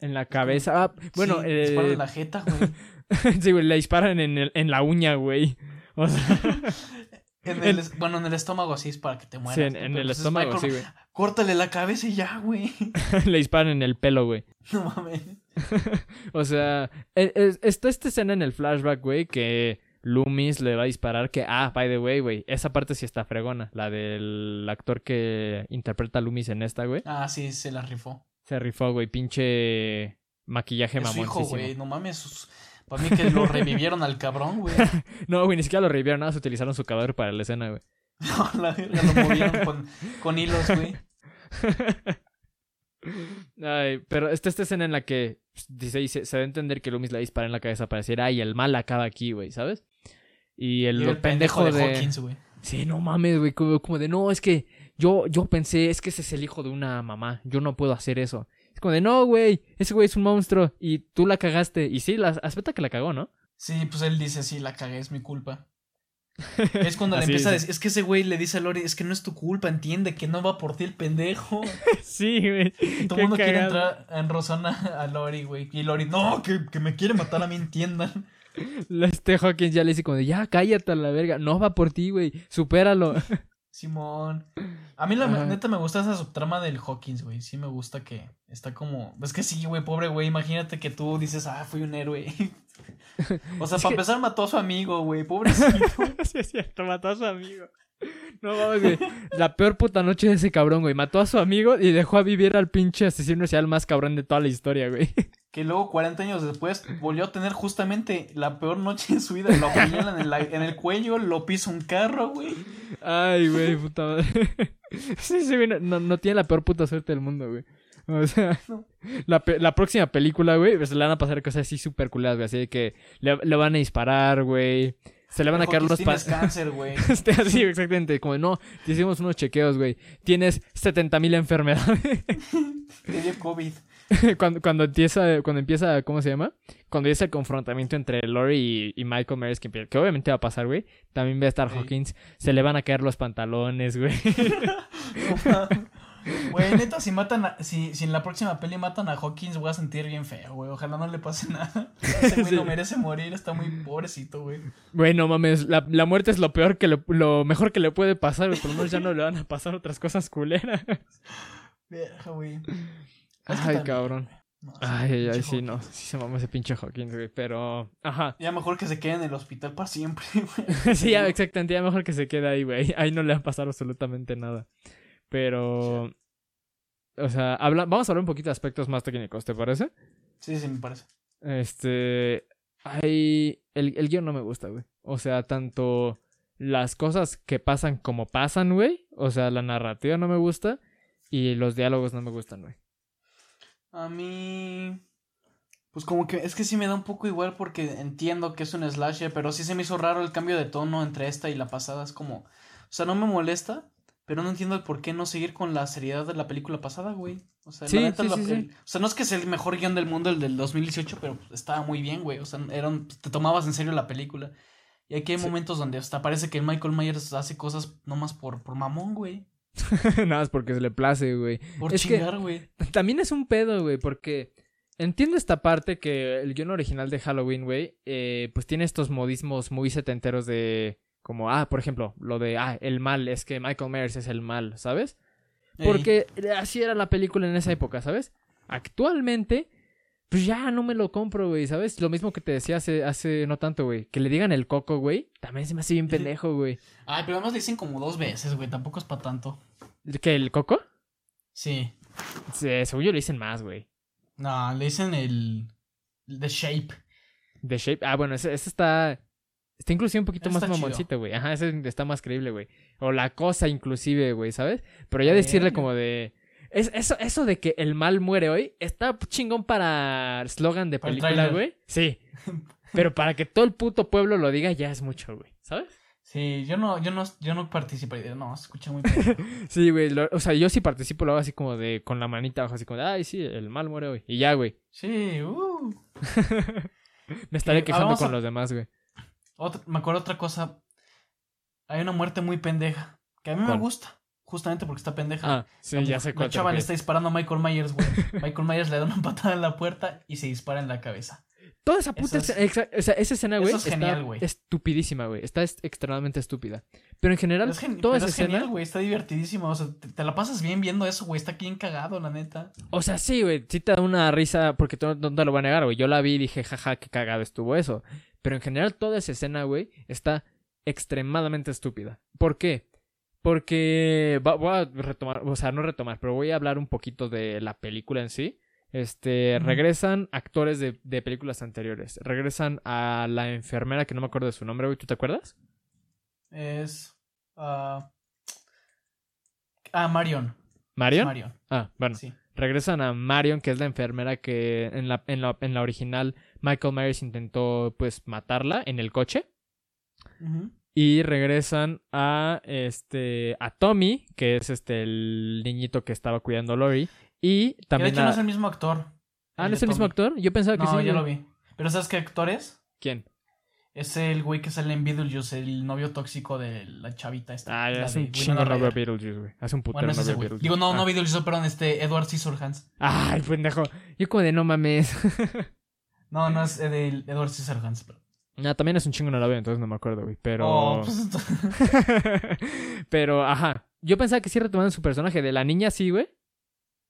En la cabeza. Ah, bueno, Sí, eh, disparan en la jeta, güey. sí, güey, le disparan en, el- en la uña, güey. O sea, En el es- bueno, en el estómago sí es para que te mueras. sí, en, el es estómago, Michael- sí, güey. Córtale la cabeza y ya, güey. le disparan en el pelo, güey. No mames. O sea, e- es- está esta escena en el flashback, güey, que Loomis le va a disparar. Que, ah, by the way, güey, esa parte sí está fregona. La del actor que interpreta a Loomis en esta, güey. Ah, sí, se la rifó. Se rifó, güey, pinche maquillaje su hijo, güey. No mames. Para mí que lo revivieron al cabrón, güey. No, güey, ni siquiera lo revivieron, nada, se utilizaron su cadáver para la escena, güey. No, la verga, lo movieron con, con hilos, güey. Ay, pero está esta escena en la que dice, dice, se da a entender que Loomis la dispara en la cabeza para decir, ay, el mal acaba aquí, güey, ¿sabes? Y el, Y lo el pendejo, pendejo de... de Hawkins, güey. Sí, no mames, güey, como, como de, no, es que yo, yo pensé, es que ese es el hijo de una mamá, yo no puedo hacer eso. Es como de, no, güey, ese güey es un monstruo y tú la cagaste. Y sí, la, aspeta que la cagó, ¿no? Sí, pues él dice, sí, la cagué, es mi culpa. Es cuando le empieza a dice. decir, es que ese güey le dice a Lori, es que no es tu culpa, entiende que no va por ti el pendejo. sí, güey. Todo el mundo quiere entrar en razón a, a Lori, güey. Y Lori, no, que, que me quiere matar a mí, entiendan. Este Hawkins ya le dice como de, ya, cállate a la verga, no va por ti, güey, supéralo. Simón. A mí la Ajá. neta me gusta esa subtrama del Hawkins, güey. Sí me gusta que está como... Es que sí, güey, pobre güey. Imagínate que tú dices, ah, fui un héroe. O sea, para que- empezar mató a su amigo, güey. Pobrecito. sí, es cierto, mató a su amigo. No mames, güey. La peor puta noche de ese cabrón, güey. Mató a su amigo y dejó a vivir al pinche asesino serial más cabrón de toda la historia, güey. que luego, 40 años después, volvió a tener justamente la peor noche de su vida. Lo apuñalan en, la- en el cuello, lo pisa un carro, güey. Ay, güey, puta madre. Sí, sí, güey. No, no tiene la peor puta suerte del mundo, güey. O sea, No. la, pe- la próxima película, güey, pues le van a pasar cosas así súper culeras, güey. Así de que le, le van a disparar, güey. Se le van a caer los tienes cáncer, güey. Este, así, exactamente. Como, no, te hicimos unos chequeos, güey. Tienes 70 mil enfermedades. Te dio COVID. cuando, cuando empieza, cuando empieza, ¿cómo se llama? Cuando empieza el confrontamiento entre Lori y, y Michael Myers, que, que obviamente va a pasar, güey. También va a estar Sí. Hawkins. Se le van a caer los pantalones, güey. Güey, neta, si matan a, si, si en la próxima peli matan a Hawkins, voy a sentir bien feo, güey. Ojalá no le pase nada. Ese güey Sí. no merece morir, está muy pobrecito, güey. Güey, no mames. La, la muerte es lo peor que le- lo mejor que le puede pasar, güey. Por lo menos ya no le van a pasar otras cosas culeras. Verga, güey. Es que Ay, también, cabrón. güey. No, Ay, ay, sí, no. Sí se mama ese pinche Hawkins, güey. Pero, ajá. Ya mejor que se quede en el hospital para siempre, güey. sí, ya, exactamente. Ya mejor que se quede ahí, güey. Ahí no le va a pasar absolutamente nada. Pero. O sea, habla... vamos a hablar un poquito de aspectos más técnicos, ¿te parece? Sí, sí, me parece. Este. Hay. El, el guion no me gusta, güey. O sea, tanto las cosas que pasan como pasan, güey. O sea, la narrativa no me gusta. Y los diálogos no me gustan, güey. A mí. Pues como que es que sí me da un poco igual porque entiendo que es un slasher, pero sí se me hizo raro el cambio de tono entre esta y la pasada. Es como. O sea, no me molesta, pero no entiendo el por qué no seguir con la seriedad de la película pasada, güey. O sea, Sí, la neta, sí, la- sí, el- o sea, no es que sea el mejor guion del mundo, el del 2018, pero estaba muy bien, güey. O sea, era un- te tomabas en serio la película. Y aquí hay momentos donde hasta parece que Michael Myers hace cosas nomás por, por mamón, güey. Nada más porque se le place, güey. Por Es chingar, güey. También es un pedo, güey, porque entiendo esta parte que el guion original de Halloween, güey, eh, pues tiene estos modismos muy setenteros de, como, ah, por ejemplo, lo de, ah, el mal, es que Michael Myers es el mal, ¿sabes? Ey. Porque así era la película en esa época, ¿sabes? Actualmente, pues ya no me lo compro, güey, ¿sabes? Lo mismo que te decía hace, hace no tanto, güey. Que le digan el coco, güey, también se me hace bien pendejo, güey. Ay, pero además le dicen como dos veces, güey. Tampoco es para tanto. ¿Que el coco? Sí. Sí, según yo le dicen más, güey. No, le dicen el. The Shape. The Shape. Ah, bueno, ese, ese está. Está inclusive un poquito Está más mamoncito, güey. Ajá, ese está más creíble, güey. O la cosa, inclusive, güey, ¿sabes? Pero ya decirle como de. Es, eso, eso de que el mal muere hoy está chingón para slogan de el película, güey. Sí. Pero para que todo el puto pueblo lo diga ya es mucho, güey. ¿Sabes? Sí, yo no, yo no, yo no participaría. No, se escucha muy. Sí, güey. O sea, yo sí participo, lo hago así como de. Con la manita abajo, así como de. Ay, sí, el mal muere hoy. Y ya, güey. Sí, uh. Me estaré Que- quejando con a- los demás, güey. Otra- me acuerdo otra cosa. Hay una muerte muy pendeja. Que a mí ¿Cuál? me gusta. Justamente porque está pendeja. Ah, sí, La ya sé La cuál. te chava le está disparando a Michael Myers, güey. Michael Myers le da una patada en la puerta y se dispara en la cabeza. Toda esa puta es- escena, exa- o sea, esa escena, güey, es está genial, güey. estupidísima, güey. Está est- extremadamente estúpida. Pero en general, Es, toda pero esa es genial, escena, güey. Está divertidísimo. O sea, te, te la pasas bien viendo eso, güey. Está bien cagado, la neta. o sea, sí, güey, sí te da una risa porque tú no te lo voy a negar, güey. Yo la vi y dije, jaja, qué cagado estuvo eso. Pero en general, toda esa escena, güey, está extremadamente estúpida. ¿Por qué? Porque voy a retomar, o sea, no retomar, pero voy a hablar un poquito de la película en sí. Este, regresan actores de, de películas anteriores. Regresan a la enfermera que no me acuerdo de su nombre, güey. ¿Tú te acuerdas? Es. ah ah, Marion. ¿Marion? Marion. Ah, bueno. Sí. Regresan a Marion, que es la enfermera que en la, en la, en la original Michael Myers intentó pues matarla en el coche. Ujú. Y regresan a este a Tommy, que es este el niñito que estaba cuidando a Lori. Y Que de también hecho a- no es el mismo actor. Ah, ¿no es el mismo Tommy. actor? Yo pensaba que No, sí. ya güey. lo vi. Pero ¿sabes qué actor es? ¿Quién? Es el güey que sale en Beetlejuice, el novio tóxico de la chavita esta. Ah, hace de un chingo novio a. Beetlejuice, güey. Hace un putero Bueno, novio a güey. Beetlejuice. Digo, no, Ah. no Beetlejuice, perdón, este Edward Scissorhands. Ay, pendejo. Yo como de no mames. No, no es el Edward Scissorhands. pero- no, también es un chingo novio, entonces no me acuerdo, güey. Pero... Oh, pues pero, ajá. Yo pensaba que sí retomaban su personaje. De la niña, sí, güey.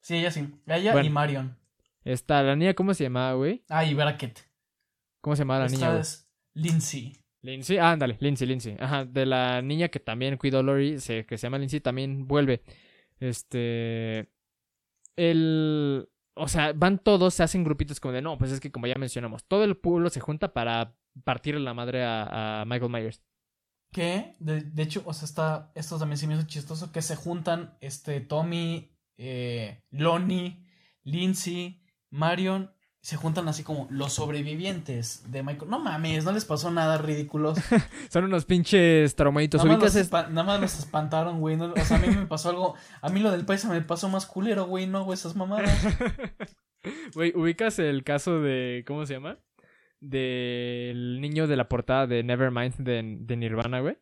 Sí, ella sí. Ella Bueno. y Marion. Está, la niña, ¿cómo se llamaba, güey? Ah, y. ¿Cómo se llamaba la niña, Esta güey? es Lindsay. Lindsay, ah, ándale, Lindsay, Lindsay. Ajá, de la niña que también cuidó a Lori, se- que se llama Lindsay, también vuelve. Este. El. O sea, van todos, se hacen grupitos como de no, pues es que como ya mencionamos, todo el pueblo se junta para partirle la madre a, a Michael Myers. Que, de, de hecho, o sea, está, esto también se me hizo chistoso, que se juntan, este, Tommy, eh, Lonnie, Lindsay, Marion, se juntan así como los sobrevivientes de Michael. No mames, no les pasó nada ridículos. Son unos pinches traumaditos. Nada más, ¿Ubicas los nada más los espantaron, güey. no- o sea, a mí me pasó algo. A mí lo del paisa me pasó más culero, güey. No, güey, esas mamadas. Güey, ¿ubicas el caso de. ¿Cómo se llama? Del niño de la portada de Nevermind de, de Nirvana, güey.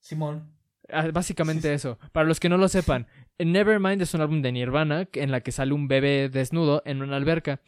Simón. Ah, Básicamente Sí, sí. eso. Para los que no lo sepan, Nevermind es un álbum de Nirvana en la que sale un bebé desnudo en una alberca.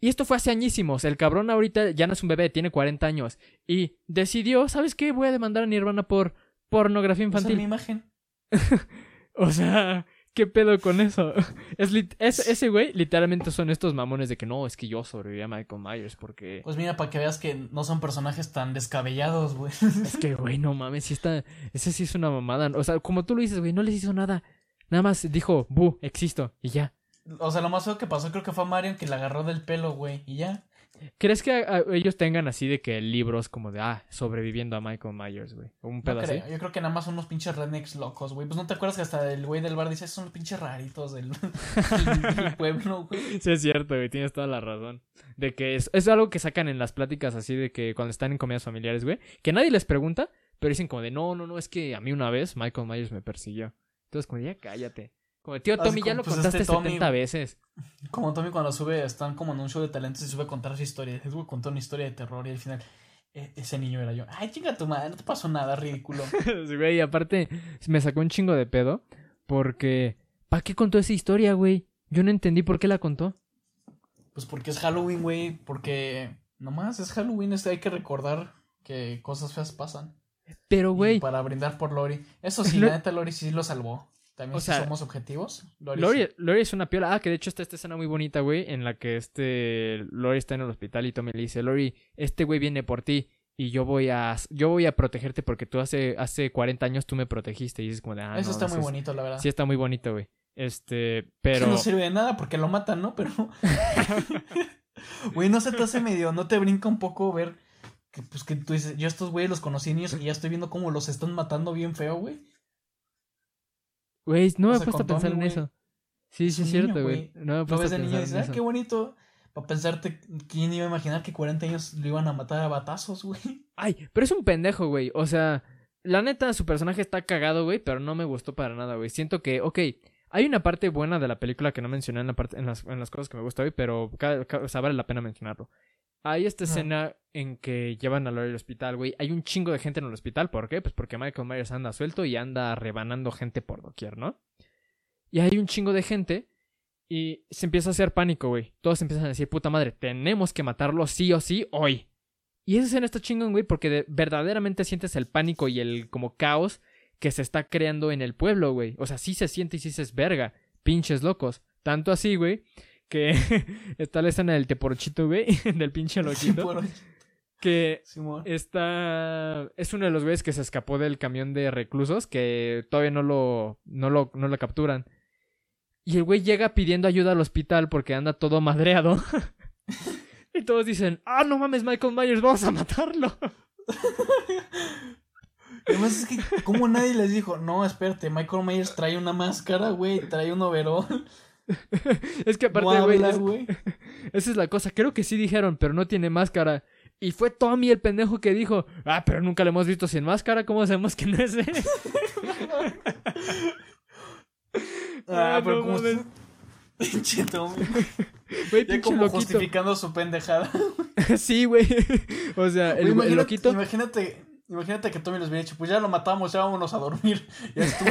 Y esto fue hace añísimos. El cabrón ahorita ya no es un bebé, tiene 40 años. Y decidió, ¿sabes qué? Voy a demandar a Nirvana por pornografía Usa mi infantil. imagen. O sea, ¿qué pedo con eso? Es ese güey literalmente son estos mamones de que no, es que yo sobreviví a Michael Myers porque... Pues mira, para que veas que no son personajes tan descabellados, güey. Es que, güey, no mames, sí está... Ese sí es una mamada. O sea, como tú lo dices, güey, no les hizo nada. Nada más dijo, bu, existo, y ya. O sea, lo más feo que pasó creo que fue a Marion que la agarró del pelo, güey. Y ya. ¿Crees que a- a- ellos tengan así de que libros como de, ah, sobreviviendo a Michael Myers, güey? Un No creo. Yo creo que nada más son unos pinches rednecks locos, güey. Pues no te acuerdas que hasta el güey del bar dice, "Esos son pinches raritos del pueblo, güey. Sí, es cierto, güey, tienes toda la razón. De que es, es algo que sacan en las pláticas así de que cuando están en comidas familiares, güey, que nadie les pregunta, pero dicen como de, no, no, no, es que a mí una vez Michael Myers me persiguió. Entonces, como, ya cállate. Como, tío Tommy, ya lo pues, contaste este Tommy, 70 güey. veces. Como Tommy cuando sube, están como en un show de talentos y sube a contar su historia. Es güey, contó una historia de terror y al final, "E- ese niño era yo. Ay, chinga tu madre, no te pasó nada, ridículo. Sí, güey, y aparte, me sacó un chingo de pedo, porque, ¿para qué contó esa historia, güey? Yo no entendí por qué la contó. Pues porque es Halloween, güey. Porque nomás es Halloween, este, hay que recordar que cosas feas pasan. Pero, güey, Para brindar por Lori. Eso sí, No- la neta, Lori sí lo salvó. También O si sea, somos objetivos. Lori, Lori, sí. Lori es una piola. Ah, que de hecho está esta escena muy bonita, güey, en la que este Lori está en el hospital y Tommy le dice, Lori, este güey viene por ti y yo voy a yo voy a protegerte porque tú hace hace 40 años tú me protegiste y dices como de, ah, Eso no, está no muy bonito, la verdad. Sí está muy bonito, güey. Este, pero no sirve de nada porque lo matan, ¿no? Pero. Güey, no se te hace medio. ¿No te brinca un poco ver que, pues, que tú dices, yo estos güeyes los conocí niños y ya estoy viendo cómo los están matando bien feo, güey? Güey, no o me he puesto a pensar en güey. eso. Sí, sí es cierto, güey. güey. No me he puesto a de niño pensar dices, en ah, qué eso. bonito. Para pensarte, ¿quién iba a imaginar que 40 años lo iban a matar a batazos, güey? Ay, pero es un pendejo, güey. O sea, la neta, su personaje está cagado, güey, pero no me gustó para nada, güey. Siento que, ok, hay una parte buena de la película que no mencioné en, la parte, en, las, en las cosas que me gusta hoy, pero o sea, vale la pena mencionarlo. Hay esta escena en que llevan a Lori al hospital, güey. Hay un chingo de gente en el hospital. ¿Por qué? Pues porque Michael Myers anda suelto y anda rebanando gente por doquier, ¿no? Y hay un chingo de gente y se empieza a hacer pánico, güey. Todos empiezan a decir, puta madre, tenemos que matarlo sí o sí hoy. Y esa escena está chingón, güey, porque de- verdaderamente sientes el pánico y el como caos que se está creando en el pueblo, güey. O sea, sí se siente y sí se es verga. Pinches locos. Tanto así, güey, que está la escena del teporochito, güey, del pinche loquito. Que Simón. está... Es uno de los güeyes que se escapó del camión de reclusos que todavía no lo, no lo, no lo capturan. Y el güey llega pidiendo ayuda al hospital porque anda todo madreado. y todos dicen, ah, no mames, Michael Myers, vamos a matarlo. Además es que, como nadie les dijo, no, espérate, Michael Myers trae una máscara, güey, trae un overall. es que aparte, güey, es- esa es la cosa. Creo que sí dijeron, pero no tiene máscara. Y fue Tommy el pendejo que dijo, ah, pero nunca lo hemos visto sin máscara, ¿cómo sabemos que no es él? Ah, pero no como. Pinche Tommy. Güey, Ya como loquito. justificando su pendejada. sí, güey. o sea, el, Güey, el imagínate, loquito. Imagínate, imagínate que Tommy les hubiera dicho, pues ya lo matamos, ya vámonos a dormir. Ya estuvo.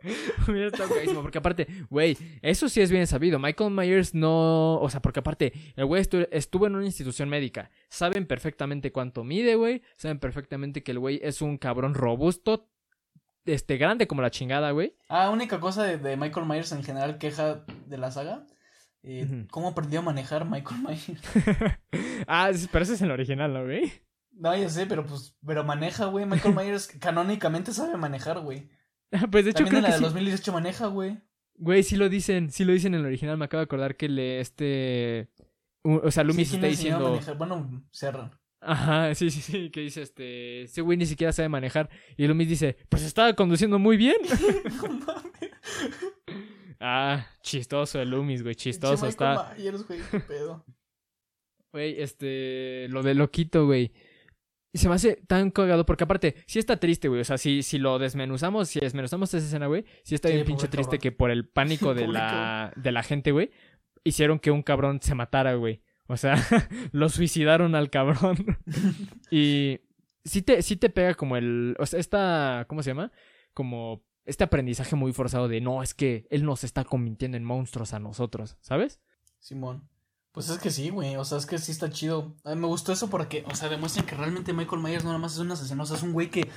Hubiera estado cagadísimo, porque aparte, güey, eso sí es bien sabido. Michael Myers no. O sea, porque aparte, el güey estu- estuvo en una institución médica. Saben perfectamente cuánto mide, güey. Saben perfectamente que el güey es un cabrón robusto. Este, grande como la chingada, güey. ah, única cosa de, de Michael Myers en general, queja de la saga. eh. ¿Cómo aprendió a manejar Michael Myers? ah, pero ese es el original, ¿no, güey? No, ya sé, pero pues, pero maneja, güey. Michael Myers canónicamente sabe manejar, güey. pues de hecho, También creo en la que de sí. 2018 maneja, güey. Güey, sí lo dicen, sí lo dicen en el original. Me acabo de acordar que le, este. u- O sea, Loomis Sí, está ¿quién le enseñó a diciendo. manejar? Bueno, Serra. Ajá, sí, sí, sí, que dice este, ese güey ni siquiera sabe manejar. Y Loomis dice, pues estaba conduciendo muy bien. No mames. ah, chistoso el Loomis, güey, chistoso Pinche está. Michael Myers, güey, qué pedo. Güey, este, lo de loquito, güey. Y se me hace tan cagado porque aparte, sí está triste, güey. O sea, si, si lo desmenuzamos, si desmenuzamos esa escena, güey, sí está Sí, bien pinche triste cabrón. que por el pánico de la, de la gente, güey, hicieron que un cabrón se matara, güey. O sea, lo suicidaron al cabrón. y sí te, sí te pega como el. O sea, esta. ¿Cómo se llama? Como este aprendizaje muy forzado de no, es que él nos está convirtiendo en monstruos a nosotros, ¿sabes? Simón. Pues es que sí, güey. O sea, es que sí está chido. A mí me gustó eso porque, o sea, demuestran que realmente Michael Myers no nada más es un asesino. O sea, es un güey que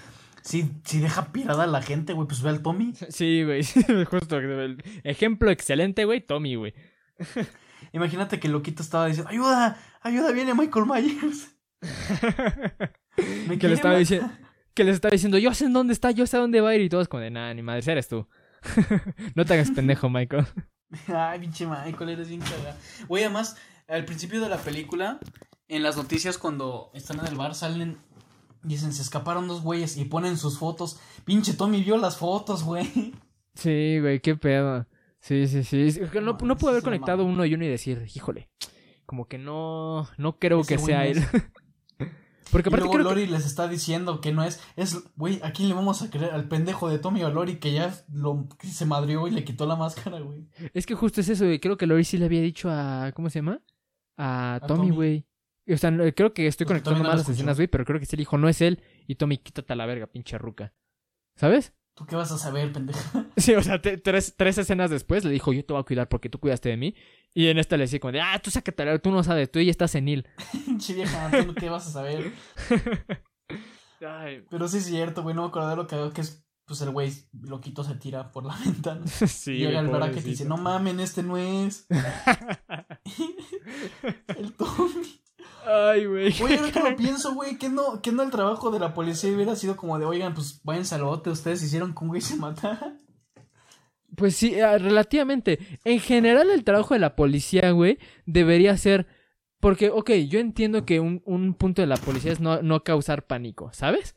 sí, sí deja pirada a la gente, güey. Pues ve al Tommy. Sí, güey. Justo. el Ejemplo excelente, güey. Tommy, güey. Imagínate que loquito estaba diciendo, ayuda, ayuda, viene Michael Myers. Me que le estaba matar". diciendo. Que les estaba diciendo, yo sé en dónde está, yo sé a dónde va a ir. Y todos como de, nada, ni madre, eres tú. no te hagas pendejo, Michael. Ay, pinche Michael, eres bien cagado. Güey, además, al principio de la película, en las noticias cuando están en el bar, salen, dicen, se escaparon dos güeyes y ponen sus fotos. Pinche Tommy vio las fotos, güey. Sí, güey, qué pedo. Sí, sí, sí. Es que No, No no puedo haber conectado uno y uno y decir, híjole, como que no, no creo Ese que sea él. es. Porque Y aparte luego creo que- Lori les está diciendo que no es, es, güey, ¿a quién le vamos a creer? Al pendejo de Tommy o a Lori que ya lo, que se madrió y le quitó la máscara, güey. Es que justo es eso, güey. Creo que Lori sí le había dicho a. ¿Cómo se llama? A, A Tommy, güey. O sea, creo que estoy Porque conectando no mal las escenas, güey, pero creo que sí le dijo, no es él. Y Tommy, quítate a la verga, pinche ruca. ¿Sabes? ¿Tú qué vas a saber, pendeja? Sí, o sea, te- tres, tres escenas después le dijo, yo te voy a cuidar porque tú cuidaste de mí. Y en esta le decía como de, ah, tú sácate, tú no sabes, tú ya estás senil. Pinche vieja, ¿tú qué vas a saber? Ay, Pero sí es cierto, güey, no me acuerdo de lo que hago, que es, pues el güey loquito se tira por la ventana. sí, y llega el Bracket y dice, pobrecito. no mamen, este no es. el Tommy. Ay, güey. Oye, ahora que lo pienso, güey, que no, que no el trabajo de la policía hubiera sido como de, oigan, pues váyanse al bote, ustedes hicieron que un güey se matara. Pues sí, eh, relativamente. En general, el trabajo de la policía, güey, debería ser. Porque, ok, yo entiendo que un, un punto de la policía es no, no causar pánico, ¿sabes?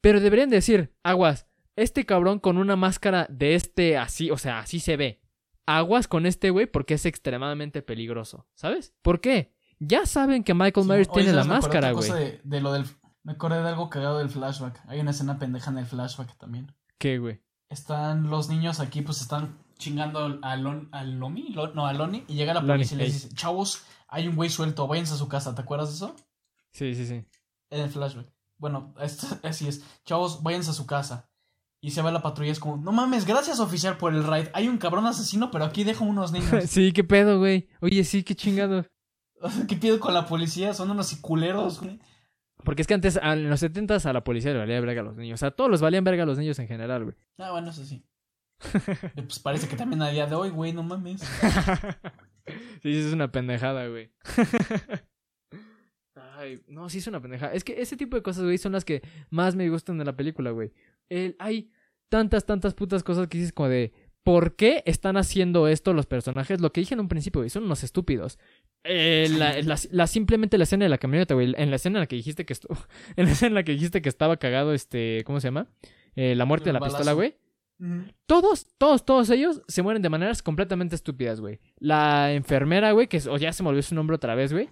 Pero deberían decir, aguas, este cabrón con una máscara de este así, o sea, así se ve. Aguas con este güey porque es extremadamente peligroso, ¿sabes? ¿Por qué? Ya saben que Michael Myers tiene la máscara, güey. de lo del, me acordé de algo cagado del flashback. Hay una escena pendeja en el flashback también. ¿Qué, güey? Están los niños aquí, pues están chingando a, Lon, a Lomi, Lo- no, a Loni, y llega la policía y les dice, chavos, hay un güey suelto, váyanse a su casa, ¿te acuerdas de eso? Sí, sí, sí. En el flashback. Bueno, así es. Chavos, váyanse a su casa. Y se va la patrulla, es como, no mames, gracias oficial por el raid. Hay un cabrón asesino, pero aquí dejo unos niños. sí, qué pedo, güey. Oye, sí, qué chingado. ¿Qué pido con la policía? Son unos culeros, güey. Porque es que antes, a- en los 70 a la policía le valía verga a los niños. O sea, a todos los valían verga a los niños en general, güey. Ah, bueno, eso sí. Pues parece que también a día de hoy, güey, no mames. sí, sí, es una pendejada, güey. Ay, no, sí es una pendejada. Es que ese tipo de cosas, güey, son las que más me gustan de la película, güey. El, hay tantas, tantas putas cosas que dices como de... ¿Por qué están haciendo esto los personajes? Lo que dije en un principio, güey, son unos estúpidos. Eh, la, la- la- simplemente la escena de la camioneta, güey. En la escena en la que dijiste que estuvo... En la escena en la que dijiste que estaba cagado, este... ¿Cómo se llama? Eh, la muerte de la pistola, güey. Todos, todos, todos ellos se mueren de maneras completamente estúpidas, güey. La enfermera, güey, que es- o ya se me olvidó su nombre otra vez, güey.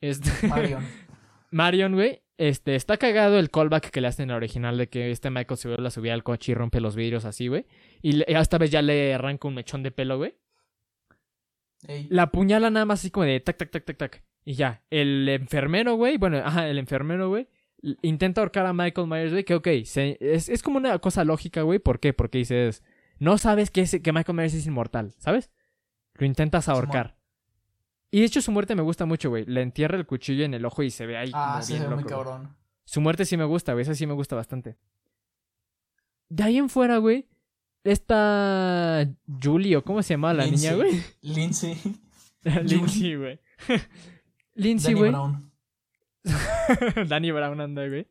Este, Marion. Marion, güey. Este, está cagado el callback que le hacen en la original de que este Michael se vuelve a subir al coche y rompe los vidrios así, güey. Y esta vez ya le arranca un mechón de pelo, güey. Ey. La apuñala nada más así como de tac, tac, tac, tac, tac. Y ya. El enfermero, güey. Bueno, ajá, el enfermero, güey. Intenta ahorcar a Michael Myers, güey. Que ok, se- es, es como una cosa lógica, güey. ¿Por qué? Porque dices, no sabes que, es, que Michael Myers es inmortal, ¿sabes? Lo intentas ahorcar. Y de hecho su muerte me gusta mucho, güey. Le entierra el cuchillo en el ojo y se ve ahí. Ah, como sí, bien se ve muy loco, cabrón. Su muerte sí me gusta, güey. Esa sí me gusta bastante. De ahí en fuera, güey. Esta. Julie, o cómo se llama la Lindsay. niña, güey. Lindsay. Lindsay, güey. Lindsay, Danny güey. Brown. Danny Brown anda, güey.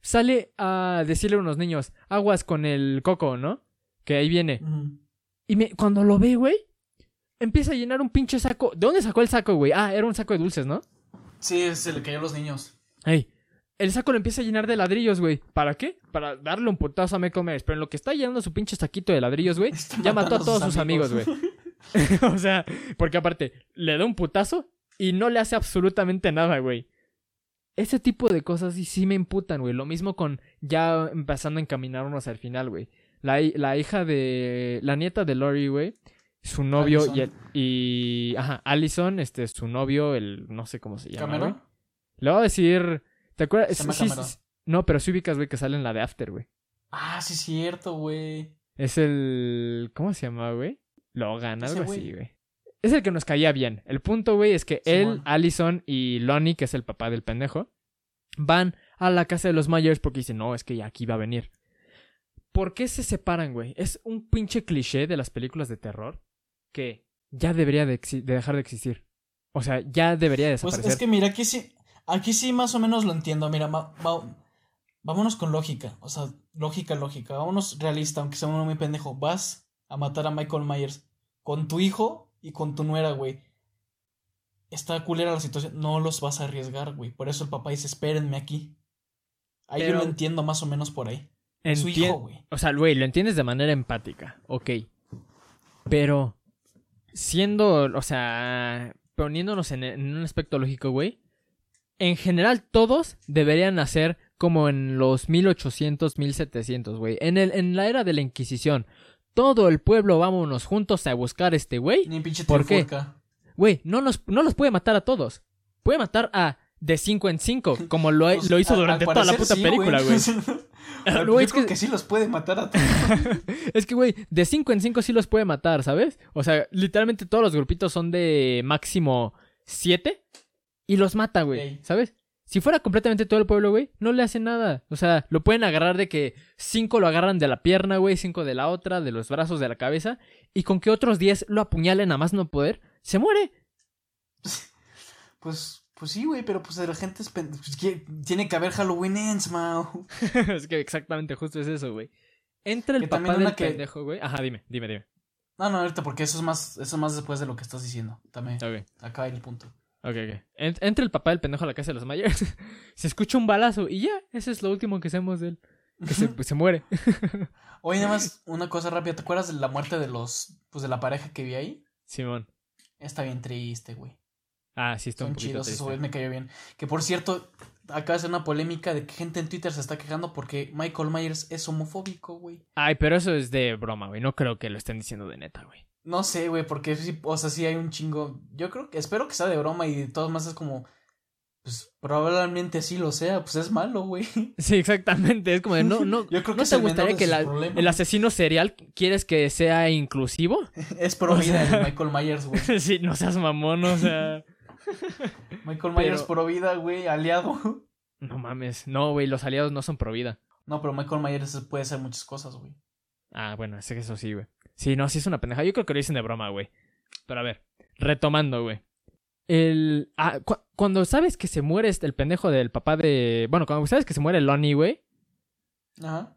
Sale a decirle a unos niños, aguas con el coco, ¿no? Que ahí viene. Y me, cuando lo ve, güey, empieza a llenar un pinche saco. ¿De dónde sacó el saco, güey? Ah, era un saco de dulces, ¿no? Sí, se le cayó a los niños. Ey, el saco lo empieza a llenar de ladrillos, güey. ¿Para qué? Para darle un putazo a Myers. Pero en lo que está llenando su pinche saquito de ladrillos, güey, ya mató a todos sus amigos, güey. o sea, porque aparte, le da un putazo y no le hace absolutamente nada, güey. Ese tipo de cosas sí, sí me imputan, güey. Lo mismo con ya empezando a encaminarnos al final, güey. La, la hija de... La nieta de Lori, güey. Su novio y, el- y... Ajá, Allison, este, su novio, el... No sé cómo se llama. ¿Cameron? Le voy a decir... ¿Te acuerdas? Se llama Sí, sí, Cameron. sí. no, pero sí ubicas, güey, que sale en la de After, güey. Ah, sí, es cierto, güey. Es el... ¿Cómo se llama, güey? Logan, algo así, güey. Es el que nos caía bien. El punto, güey, es que él, Simón. Allison y Lonnie, que es el papá del pendejo, van a la casa de los Myers porque dicen, no, es que ya aquí va a venir. ¿Por qué se separan, güey? Es un pinche cliché de las películas de terror que ya debería de, de dejar de existir. O sea, ya debería Pues desaparecer. es que mira, aquí sí, aquí sí más o menos lo entiendo. Mira, va- vámonos con lógica. O sea, lógica, lógica. Vámonos realista, aunque sea uno muy pendejo. Vas a matar a Michael Myers con tu hijo y con tu nuera, güey. Está culera la situación. No los vas a arriesgar, güey. Por eso el papá dice, espérenme aquí. Ahí Pero- yo lo entiendo más o menos por ahí. Su Entien- hijo, güey. O sea, güey, lo entiendes de manera empática, ok. Pero siendo, o sea, poniéndonos en, en un aspecto lógico, güey, en general todos deberían nacer como en los 1800, 1700, güey. En, el, en la era de la Inquisición, todo el pueblo vámonos juntos a buscar a este güey. Ni pinche ¿Por qué? Güey, no, nos, no los puede matar a todos. Puede matar a de 5 en 5, como lo, Pues, lo hizo a- durante toda la puta sí, película, güey. Pero Güey, yo es creo que- que sí los puede matar a todos. Es que, güey, de 5 en 5 sí los puede matar, ¿sabes? O sea, literalmente todos los grupitos son de máximo 7 y los mata, güey, Ey. ¿sabes? Si fuera completamente todo el pueblo, güey, no le hace nada. O sea, lo pueden agarrar de que 5 lo agarran de la pierna, güey, 5 de la otra, de los brazos, de la cabeza, y con que otros 10 lo apuñalen a más no poder, se muere. Pues, pues sí, güey, pero pues la gente es pen- pues, que- tiene que haber Halloween ends, Mao. es que exactamente justo es eso, güey. Entra el Que papá del que- pendejo, güey. Ajá, dime, dime, dime. No, no, ahorita, porque eso es más, eso es más después de lo que estás diciendo. También, Ok. acá hay el punto. Ok, ok. En- entra el papá del pendejo a la casa de los Myers. se escucha un balazo y ya, eso es lo último que sabemos de él. Que se, pues, se muere. Oye, nada más una cosa rápida. ¿Te acuerdas de la muerte de los, pues de la pareja que vi ahí? Simón. Está bien triste, güey. Ah, sí, está un Son poquito chidos, triste. eso güey, me cayó bien. Que por cierto, acaba de ser una polémica de que gente en Twitter se está quejando porque Michael Myers es homofóbico, güey. Ay, pero eso es de broma, güey. No creo que lo estén diciendo de neta, güey. No sé, güey, porque sí, o sea, sí hay un chingo. Yo creo que, espero que sea de broma y de todas más es como, pues probablemente sí lo sea, pues es malo, güey. Sí, exactamente. Es como de, no, no. Yo creo que ¿No te gustaría que la- el asesino serial quieres que sea inclusivo? Es pro o vida sea- el Michael Myers, güey. sí, no seas mamón, o sea. Michael Myers Pero- pro vida, güey, aliado. No mames. No, güey, los aliados no son pro vida. No, pero Michael Myers puede ser muchas cosas, güey. Ah, bueno, es que eso sí, güey. Sí, no, sí es una pendeja. Yo creo que lo dicen de broma, güey. Pero a ver, retomando, güey. El. Ah, cu- cuando sabes que se muere este- el pendejo del papá de. Bueno, cuando sabes que se muere Lonnie, güey. Ajá.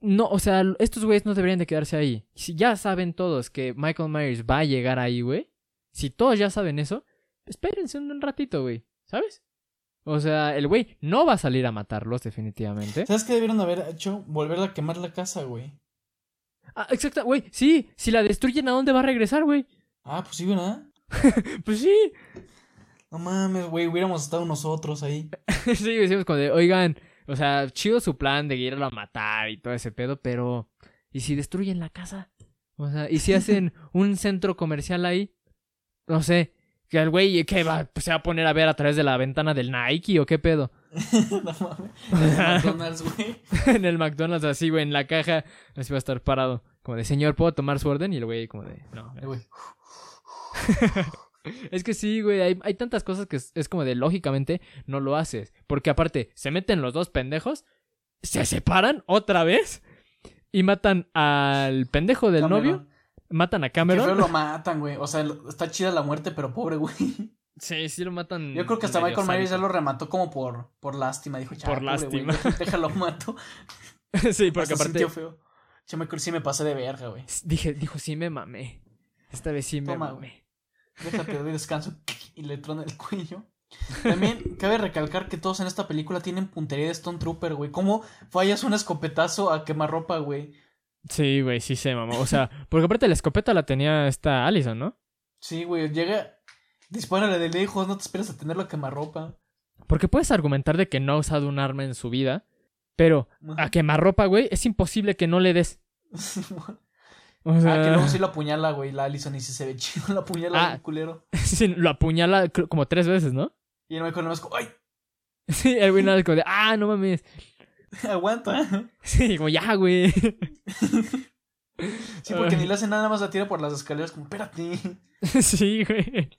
No, o sea, estos güeyes no deberían de quedarse ahí. Si ya saben todos que Michael Myers va a llegar ahí, güey. Si todos ya saben eso, espérense un ratito, güey. ¿Sabes? O sea, el güey no va a salir a matarlos, definitivamente. ¿Sabes qué debieron haber hecho? Volver a quemar la casa, güey. Ah, exacto, güey. Sí, si la destruyen, ¿a dónde va a regresar, güey? Ah, pues sí, ¿verdad? Pues sí. No mames, güey, hubiéramos estado nosotros ahí. sí, decimos como de, oigan, o sea, chido su plan de irlo a matar y todo ese pedo, pero ¿y si destruyen la casa? O sea, ¿y si hacen un centro comercial ahí? No sé, que el güey que va, se va a poner a ver a través de la ventana del Nike o qué pedo. no mames. En el McDonald's, güey. en el McDonald's así, güey, en la caja, así va a estar parado. Como de, señor, ¿puedo tomar su orden? Y el güey como de, no. Güey. Es que sí, güey, hay, hay tantas cosas que es, es como de lógicamente no lo haces. Porque aparte, se meten los dos pendejos, se separan otra vez y matan al pendejo del Cameron. novio, matan a Cameron. lo matan, güey. O sea, está chida la muerte, pero pobre, güey. Sí, sí lo matan. Yo creo que hasta Michael Myers ya lo remató como por, por lástima. Dijo, "Ya, Por pobre, lástima. déjalo mato. sí, porque aparte sintió feo. Yo me sí me pasé de verga, güey. dije, dijo, sí me mamé. Esta vez sí me Toma, mamé. Déjate, doy descanso. Y le trona el cuello. También cabe recalcar que todos en esta película tienen puntería de Stone Trooper, güey. ¿Cómo fallas un escopetazo a quemarropa, güey? Sí, güey, sí se mamó. O sea, porque aparte la escopeta la tenía esta Allison, ¿no? Sí, güey, llega, dispárale de lejos, no te esperes a tenerlo a quemarropa. Porque puedes argumentar de que no ha usado un arma en su vida, pero a quemarropa, güey, es imposible que no le des. O sea, Ah, que luego sí lo apuñala, güey, la Allison, y si se ve chido, lo apuñala Ah. culero. sí, lo apuñala como tres veces, ¿no? Y el Michael nomás como, ¡ay! Sí, el güey nada más como de, ah, no mames. Aguanta. Sí, como ya, güey. Sí, porque ni le hace nada más la tira por las escaleras, como, espérate. sí, güey.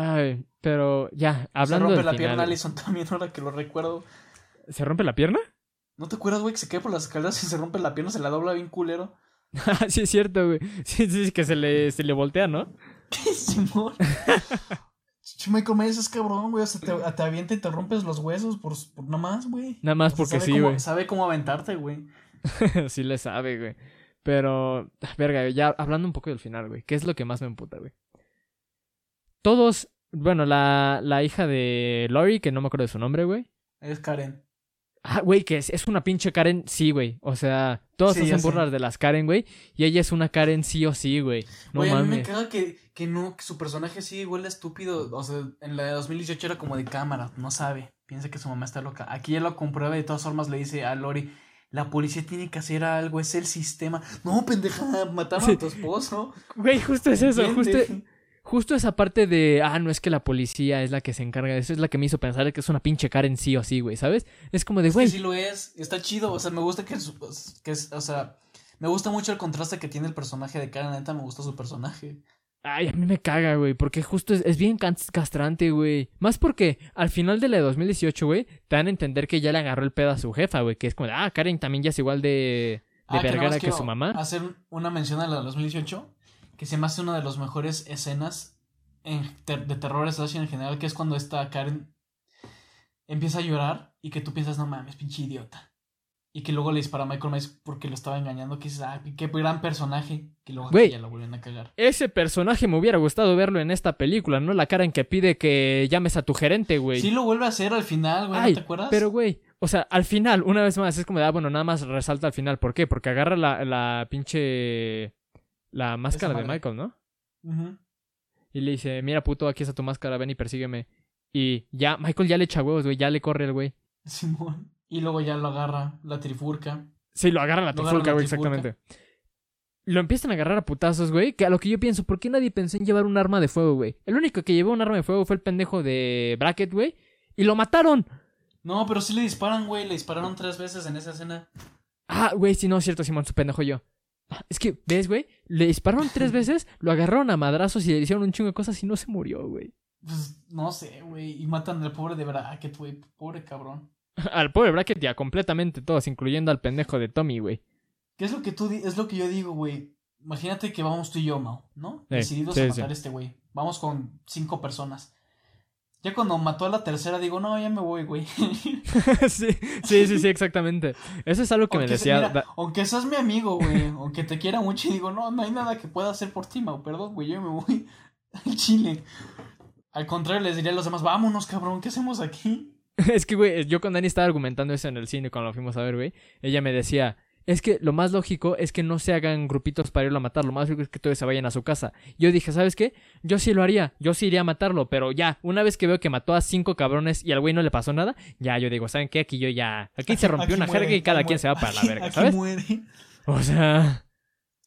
Ay, pero ya, hablando se rompe la final, pierna Allison también, ahora que lo recuerdo. ¿Se rompe la pierna? ¿No te acuerdas, güey, que se cae por las escaleras y se rompe la pierna, se la dobla bien culero? Ah, sí, es cierto, güey. Sí, sí, que se le, se le voltea, ¿no? Simón. Ch- Michael Myers es cabrón, güey. O sea, te, te avienta y te rompes los huesos por, por nada más, güey. Nada más O sea, porque sí, güey. Sabe cómo aventarte, güey. sí le sabe, güey. Pero, verga, ya hablando un poco del final, güey. ¿Qué es lo que más me emputa, güey? Todos, bueno, la, la hija de Lori, que no me acuerdo de su nombre, güey. Es Karen. Ah, güey, que es, es una pinche Karen, sí, güey. O sea, todos Sí, hacen sé. burlas de las Karen, güey. Y ella es una Karen sí o sí, güey. No Güey, a mí me mames. caga que, que no, que su personaje sí huele estúpido. O sea, en la de 2018 era como de cámara, no sabe. Piensa que su mamá está loca. Aquí ya lo comprueba y de todas formas le dice a Lori. La policía tiene que hacer algo, es el sistema. No, pendeja, mataron Sí. a tu esposo. Güey, justo es eso, justo, justo esa parte de, ah, no es que la policía es la que se encarga de eso, es la que me hizo pensar que es una pinche Karen sí o sí, güey, ¿sabes? Es como de, güey, que sí lo es, está chido, o sea, me gusta que, su- que es, o sea, me gusta mucho el contraste que tiene el personaje de Karen, neta, me gusta su personaje. Ay, a mí me caga, güey, porque justo es, es bien castrante, güey. Más porque al final de la de 2018, güey, te dan a entender que ya le agarró el pedo a su jefa, güey, que es como, de, ah, Karen también ya es igual de, de Ah, que vergara que, quiero su mamá. Hacer una mención a la de 2018, que se me hace una de las mejores escenas en ter- de terror slash en general, que es cuando esta Karen empieza a llorar y que tú piensas, no mames, pinche idiota. Y que luego le dispara a Michael Myers porque lo estaba engañando, que dices, ah, qué gran personaje, que luego ya lo vuelven a cagar. Ese personaje me hubiera gustado verlo en esta película, ¿no? La Karen que pide que llames a tu gerente, güey. Sí lo vuelve a hacer al final, güey, ¿no Ay, te acuerdas? Pero, güey, o sea, al final, una vez más, es como de, ah, bueno, nada más resalta al final. ¿Por qué? Porque agarra la, la pinche. La máscara de. Michael, ¿no? Ujú. Y le dice, mira, puto, aquí está tu máscara, ven y persígueme. Y ya, Michael ya le echa huevos, güey, ya le corre el güey. Simón. Y luego ya lo agarra la trifurca. Sí, lo agarra la Lo la güey, exactamente. Lo empiezan a agarrar a putazos, güey. Que a lo que yo pienso, ¿por qué nadie pensó en llevar un arma de fuego, güey? El único que llevó un arma de fuego fue el pendejo de Bracket, güey. Y lo mataron. No, pero sí le disparan, güey. Le dispararon tres veces en esa escena. Ah, güey, sí, no es cierto, Simón, su pendejo yo. Es que, ¿ves, güey? Le dispararon tres veces, lo agarraron a madrazos y le hicieron un chingo de cosas y no se murió, güey. Pues no sé, güey. Y matan al pobre de Bracket, güey. Pobre cabrón. Al pobre Bracket ya completamente todos, incluyendo al pendejo de Tommy, güey. ¿Qué es lo que tú es lo que yo digo, güey? Imagínate que vamos tú y yo, Mao, ¿no? Decididos sí, a sí. matar a este güey. Vamos con cinco personas. Ya cuando mató a la tercera digo, no, ya me voy, güey. sí, sí, sí, sí, exactamente. Eso es algo que me se- decía. mira, aunque seas mi amigo, güey, aunque te quiera mucho y digo, no, no hay nada que pueda hacer por ti, Mau, perdón, güey, yo me voy al Chile. Al contrario, les diría a los demás, vámonos, cabrón, ¿qué hacemos aquí? Es que, güey, yo con Dani estaba argumentando eso en el cine cuando lo fuimos a ver, güey. Ella me decía, es que lo más lógico es que no se hagan grupitos para irlo a matar. Lo más lógico es que todos se vayan a su casa. Yo dije, ¿sabes qué? Yo sí lo haría. Yo sí iría a matarlo. Pero ya, una vez que veo que mató a cinco cabrones y al güey no le pasó nada, ya yo digo, ¿saben qué? Aquí yo ya. Aquí se rompió Aquí una muere, jerga y cada quien se va para la verga, muere. O sea.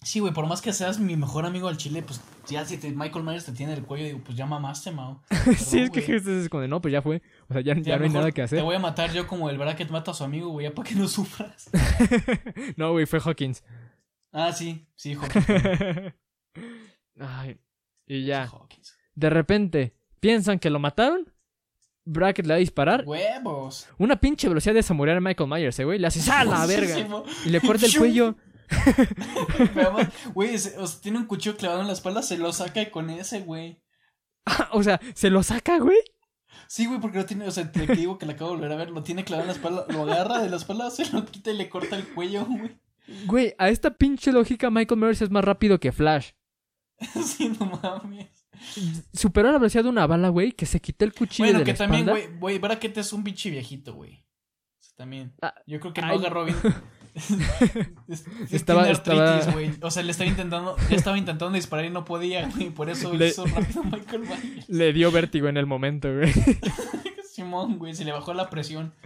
Sí, güey, por más que seas mi mejor amigo al chile, pues ya si te, Michael Myers te tiene el cuello, digo, pues ya mamaste, Mao. sí, es que güey. es como de, no, pues ya fue. O sea, ya, ya Ya no hay nada que hacer. Te voy a matar yo como el bracket mata a su amigo, güey, ya para que no sufras. no, güey, fue Hawkins. Ah, sí, sí, Hawkins. Ay, y ya. Hawkins. De repente, piensan que lo mataron. Bracket le va a disparar. Huevos. Una pinche velocidad de samurai a Michael Myers, eh, güey. Le hace ¡ah, la verga! Y le corta el cuello. Güey, o sea, tiene un cuchillo clavado en la espalda, se lo saca y con ese, güey. o sea, se lo saca, güey. Sí, güey, porque lo tiene, o sea, te digo que le acabo de volver a ver, lo tiene clavado en la espalda, lo agarra de la espalda, se lo quita y le corta el cuello, güey. Güey, a esta pinche lógica, Michael Myers es más rápido que Flash. Sí, no mames. Superó la velocidad de una bala, güey, que se quitó el cuchillo Bueno, de que la también, espalda. güey, güey, Bracket es un pinche viejito, güey. O sea, también. Ah, Yo creo que no ay. agarró bien. Es- Estaba- estaba- artritis. O sea, le estaba intentando, estaba intentando disparar y no podía, güey. Por eso Le- hizo rápido Michael Myers. Le dio vértigo en el momento, güey. Simón, güey, se le bajó la presión.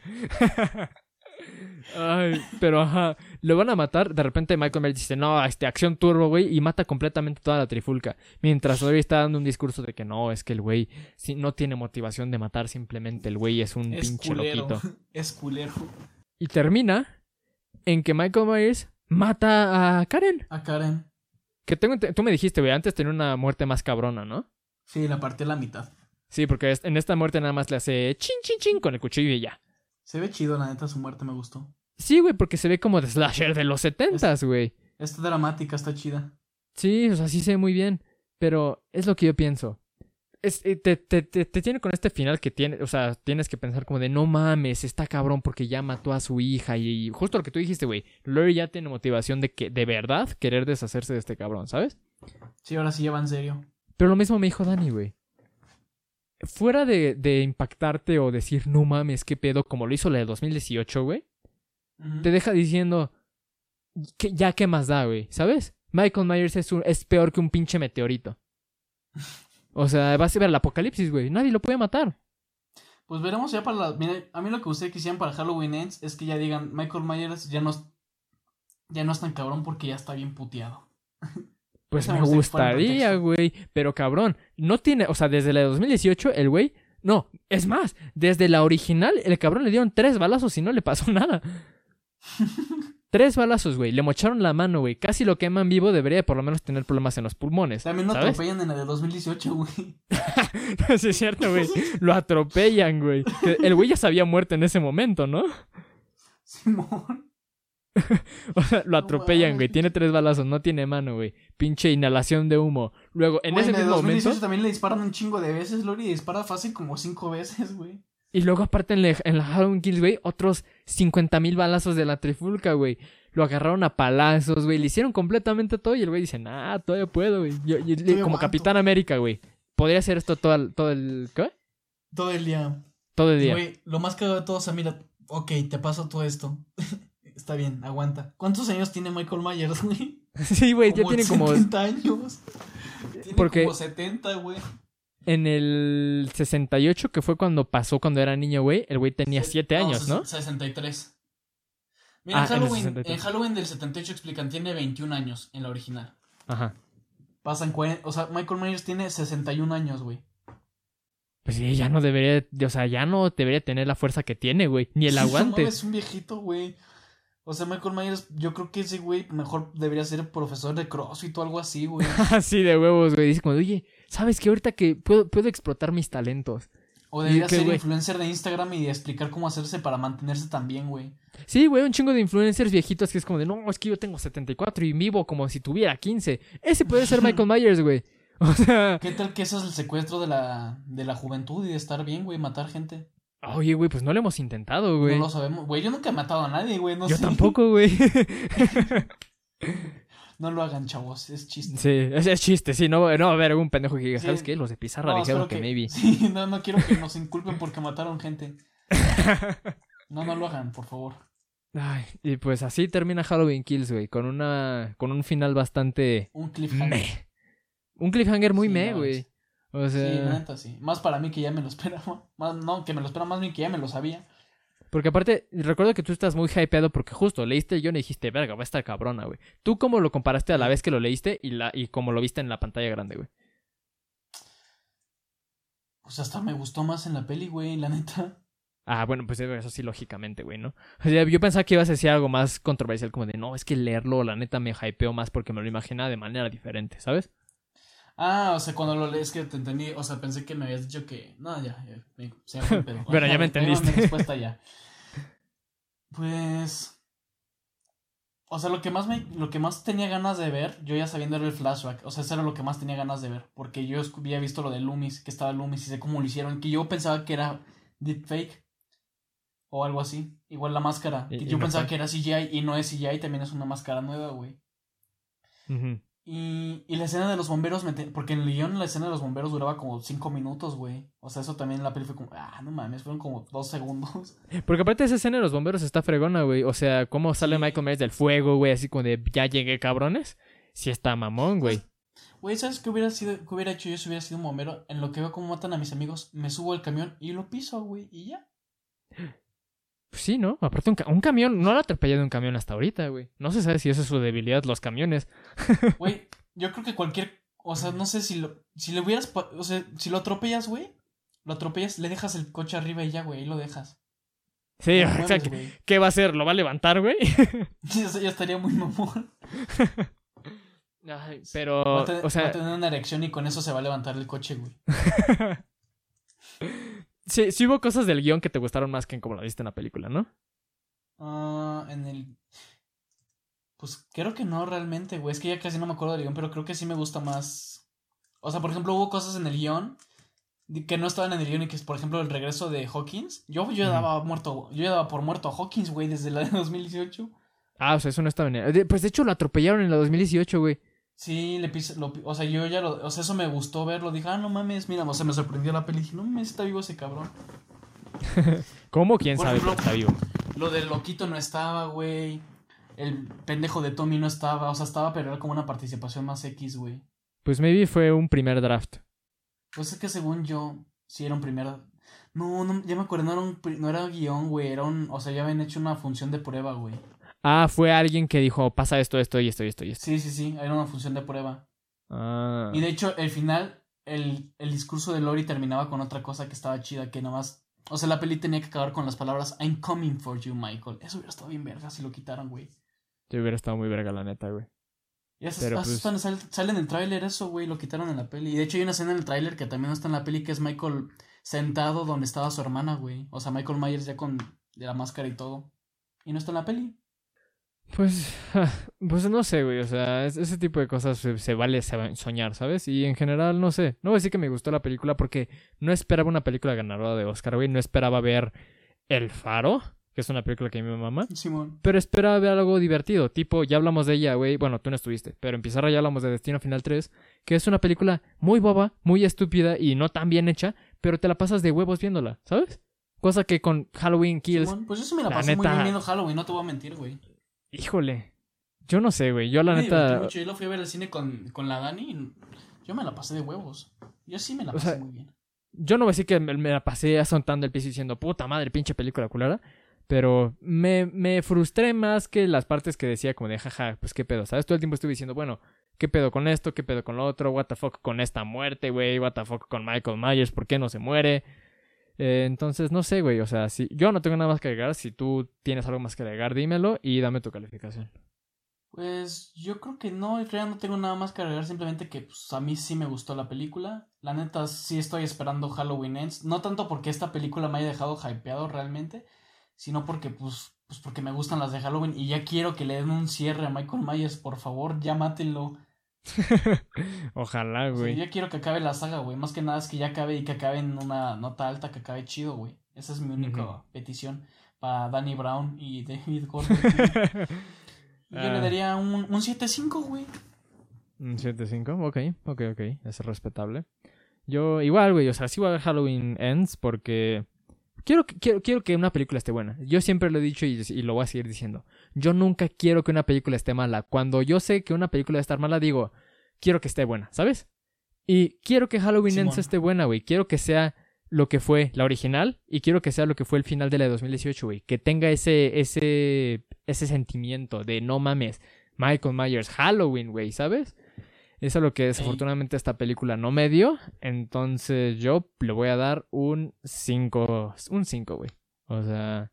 Ay, pero ajá, lo van a matar. De repente Michael Myers dice, no, este, acción turbo, güey, y mata completamente toda la trifulca. Mientras todavía está dando un discurso de que no, es que el güey sí, no tiene motivación de matar, simplemente el güey es un Es pinche culero. loquito. Es culero. Y termina en que Michael Myers mata a Karen. A Karen. Que tengo, tú me dijiste, güey, antes tenía una muerte más cabrona, ¿no? Sí, la partió a la mitad. Sí, porque en esta muerte nada más le hace chin, chin, chin con el cuchillo y ya. Se ve chido, la neta, su muerte me gustó. Sí, güey, porque se ve como de slasher de los setentas, güey. Esta dramática está chida. Sí, o sea, sí se ve muy bien. Pero es lo que yo pienso. Es, eh, te, te, te, te tiene con este final que tiene, o sea, tienes que pensar como de no mames, está cabrón porque ya mató a su hija. Y, y justo lo que tú dijiste, güey. Laurie ya tiene motivación de que, de verdad, querer deshacerse de este cabrón, ¿sabes? Sí, ahora sí lleva en serio. Pero lo mismo me dijo Dani, güey. Fuera de, de impactarte o decir, no mames, qué pedo, como lo hizo la de 2018, güey, Ujú. te deja diciendo, que, ya qué más da, güey, ¿sabes? Michael Myers es, un- es peor que un pinche meteorito. O sea, vas a ver el apocalipsis, güey. Nadie lo puede matar. Pues veremos ya para la. Mira, a mí lo que ustedes quisieran para Halloween Ends es que ya digan Michael Myers ya no es, ya no es tan cabrón porque ya está bien puteado. Pues me gustaría, güey. Pero cabrón, no tiene, o sea, desde la de 2018, el güey. No, es más, desde la original, el cabrón le dieron tres balazos y no le pasó nada. tres balazos, güey. Le mocharon la mano, güey. Casi lo queman vivo, debería de por lo menos tener problemas en los pulmones. También lo ¿sabes? atropellan en la de 2018, güey. sí, es cierto, güey. Lo atropellan, güey. El güey ya se había muerto en ese momento, ¿no? Simón. O sea, lo No atropellan, güey. Tiene tres balazos, no tiene mano, güey. Pinche inhalación de humo. Luego, en Güey, ese la de mismo 2018 momento. también le disparan un chingo de veces, Lori. Dispara fácil como cinco veces, güey. Y luego, aparte, en la, en la Halloween Kills, güey, otros 50 mil balazos de la trifulca, güey. Lo agarraron a palazos, güey. Le hicieron completamente todo. Y el güey dice, nah, todavía puedo, güey. Yo- yo- Todavía como. Capitán América, güey. Podría hacer esto todo el, todo el. ¿Qué? Todo el día. Todo el día. Güey, lo más cagado de todo, o sea, mira, ok, te paso todo esto. Está bien, aguanta. ¿Cuántos años tiene Michael Myers, güey? Sí, güey, ya tiene como. 70 años. Tiene Porque- como 70, güey. En el 68, que fue cuando pasó cuando era niño, güey, el güey tenía Se- 7 años, ¿no? 63. Mira, Ah, en, Halloween, 63. en Halloween del 78 explican, tiene 21 años en la original. Ajá. Pasan 40, o sea, Michael Myers tiene 61 años, güey. Pues sí, ya no debería, o sea, ya no debería tener la fuerza que tiene, güey, ni el No aguante. mames, Es un viejito, güey. O sea, Michael Myers, yo creo que ese güey mejor debería ser profesor de CrossFit o algo así, güey. Así de huevos, güey. Dice como, oye, ¿sabes qué? Ahorita que puedo, puedo explotar mis talentos. O debería ¿Y qué, ser güey? influencer de Instagram y explicar cómo hacerse para mantenerse tan bien, güey. Sí, güey, un chingo de influencers viejitos que es como de, no, es que yo tengo 74 y vivo como si tuviera 15. Ese puede ser Michael Myers, güey. O sea, ¿Qué tal que eso es el secuestro de la, de la juventud y de estar bien, güey, matar gente? Oye, güey, pues no lo hemos intentado, güey. No lo sabemos. Güey, yo nunca he matado a nadie, güey. No yo sé. tampoco, güey. No lo hagan, chavos. Es chiste. sí, es, es chiste, sí, no, no a haber algún pendejo que diga, Sí. ¿sabes qué? Los de Pizarra No, dijeron que, maybe. Sí, no, no quiero que nos inculpen porque mataron gente. No, no lo hagan, por favor. Ay, y pues así termina Halloween Kills, güey, con una con un final bastante Un cliffhanger. meh. Un cliffhanger muy Sí, meh, no, güey. O Sí, sea, la neta, sí. Más para mí que ya me lo esperaba. Más, no, que me lo esperaba más bien que ya me lo sabía. porque aparte recuerdo que tú estás muy hypeado porque justo leíste el guion y dijiste, "Verga, va a estar cabrona, güey." ¿Tú cómo lo comparaste a la vez que lo leíste y la y como lo viste en la pantalla grande, güey? Pues hasta me gustó más en la peli, güey, la neta. Ah, bueno, pues eso sí, lógicamente, güey, ¿no? O sea, yo pensaba que ibas a decir algo más controversial, como de, no, es que leerlo, la neta, me hypeó más porque me lo imaginaba de manera diferente, ¿sabes? Ah, o sea, cuando lo lees que te entendí, o sea, pensé que me habías dicho que... No, ya, ya, me- se me fue el pedo. Bueno, ya me mi entendiste. respuesta ya. Pues... O sea, lo que más me, lo que más tenía ganas de ver, yo ya sabiendo era el flashback, o sea, eso era lo que más tenía ganas de ver, porque yo había visto lo de Loomis, que estaba Loomis y sé cómo lo hicieron, que yo pensaba que era deepfake o algo así, igual la máscara, Y- que y yo no pensaba fue. que era CGI y no es CGI, también es una máscara nueva, güey. Ujú. Y, y la escena de los bomberos, me te- porque en el guion la escena de los bomberos duraba como 5 minutos, güey. O sea, eso también en la peli fue como, ah, no mames, fueron como 2 segundos. Porque aparte esa escena de los bomberos está fregona, güey. O sea, cómo sale Sí. Michael Myers del fuego, güey, así como de, ya llegué, cabrones. Sí está mamón, güey. Güey, ¿sabes qué hubiera sido, qué hubiera hecho yo si hubiera sido un bombero? En lo que veo cómo matan a mis amigos, me subo al camión y lo piso, güey, y ya. Pues sí, ¿no? Aparte un, ca- un camión, no lo ha atropellado un camión hasta ahorita, güey. No se sabe si esa es su debilidad, los camiones. Güey, yo creo que cualquier, o sea, no sé si lo, si le hubieras, o sea, si lo atropellas, güey, lo atropellas, le dejas el coche arriba y ya, güey, ahí lo dejas. Sí, No o sea, ¿qué, güey. qué va a hacer? ¿Lo va a levantar, güey? Eso ya estaría muy mamón. Ay, pero, Va a, tener, o va a sea, tener una erección y con eso se va a levantar el coche, güey. Sí, sí hubo cosas del guion que te gustaron más que en como lo viste en la película, ¿no? Ah, en el. Pues creo que no realmente, güey. Es que ya casi no me acuerdo del guion, pero creo que sí me gusta más. O sea, por ejemplo, hubo cosas en el guion que no estaban en el guion y que es, por ejemplo, el regreso de Hawkins. Yo, yo Ujú. daba muerto, yo ya daba por muerto a Hawkins, güey, desde la de 2018. Ah, o sea, eso no estaba en el- Pues de hecho lo atropellaron en la 2018, güey. Sí, le pise, lo o sea, yo ya lo, o sea, eso me gustó verlo, dije, ah, no mames, mira, o sea, me sorprendió la peli, dije, no mames, está vivo ese cabrón. ¿Cómo? ¿Quién Por sabe? ejemplo, pero está vivo. Lo del loquito no estaba, güey. El pendejo de Tommy no estaba, o sea, estaba, pero era como una participación más X, güey. Pues maybe fue un primer draft. Pues es que según yo, sí era un primer. No, no, ya me acuerdo, no era un, no era guion, güey, era un, o sea, ya habían hecho una función de prueba, güey. Ah, fue alguien que dijo, pasa esto, esto y esto y esto y esto. Sí, sí, sí, era una función de prueba. Ah. Y de hecho, el final, el, el discurso de Lori terminaba con otra cosa que estaba chida, que nada más, o sea, la peli tenía que acabar con las palabras I'm coming for you, Michael. Eso hubiera estado bien verga si lo quitaran, güey. Yo hubiera estado muy verga, la neta, güey. Y hasta, Pero, hasta pues- sale en el tráiler eso, güey, lo quitaron en la peli. Y de hecho hay una escena en el tráiler que también no está en la peli, que es Michael sentado donde estaba su hermana, güey. O sea, Michael Myers ya con de la máscara y todo. Y no está en la peli. Pues, pues no sé, güey. O sea, es- ese tipo de cosas se, se vale soñar, ¿sabes? Y en general, no sé. No voy a decir que me gustó la película porque no esperaba una película ganadora de Oscar, güey. No esperaba ver El Faro, que es una película que a mí me mama. Simón. Pero esperaba ver algo divertido. Tipo, ya hablamos de ella, güey. Bueno, tú no estuviste. Pero en Pizarra ya hablamos de Destino Final 3. Que es una película muy boba, muy estúpida y no tan bien hecha. Pero te la pasas de huevos viéndola, ¿sabes? Cosa que con Halloween Kills. Simón. Pues yo sí me la la pasé muy bien viendo Halloween, no te voy a mentir, güey. Híjole. Yo no sé, güey. Yo la Me neta. mucho. Yo lo fui a ver al cine con, con la Dani y yo me la pasé de huevos. Yo sí me la O pasé sea, muy bien. Yo no voy a decir que me, me la pasé asontando el piso diciendo, puta madre, pinche película culera. Pero me, me frustré más que las partes que decía como de, jaja, pues qué pedo, ¿sabes? Todo el tiempo estuve diciendo, bueno, ¿qué pedo con esto? ¿Qué pedo con lo otro? ¿What the fuck con esta muerte, güey? ¿What the fuck con Michael Myers? ¿Por qué no se muere? Eh, entonces, no sé, güey. O sea, si yo no tengo nada más que agregar, si tú tienes algo más que agregar, dímelo y dame tu calificación. Pues yo creo que no, en realidad no tengo nada más que agregar, simplemente que pues, a mí sí me gustó la película. La neta sí estoy esperando Halloween Ends, no tanto porque esta película me haya dejado hypeado realmente, sino porque pues, pues porque me gustan las de Halloween y ya quiero que le den un cierre a Michael Myers, por favor, ya mátenlo. Ojalá, O sea, güey. ya quiero que acabe la saga, güey, más que nada es que ya acabe y que acabe en una nota alta, que acabe chido, güey. Esa es mi única petición para Danny Brown y David Gordon. Yo Ah. le daría un, un 7-5, güey. Un 7-5, ok, ok, ok, es respetable. Yo igual, güey, o sea, sí voy a ver Halloween Ends porque quiero, que- quiero, quiero que una película esté buena. Yo siempre lo he dicho y, y lo voy a seguir diciendo. Yo nunca quiero que una película esté mala. Cuando yo sé que una película va a estar mala, digo, quiero que esté buena, ¿sabes? Y quiero que Halloween Ends esté buena, güey. Quiero que sea lo que fue la original y quiero que sea lo que fue el final de la de 2018, güey. Que tenga ese, ese, ese sentimiento de no mames, Michael Myers, Halloween, güey, ¿sabes? Eso es lo que desafortunadamente esta película no me dio. Entonces yo le voy a dar un 5. Un 5, güey. O sea,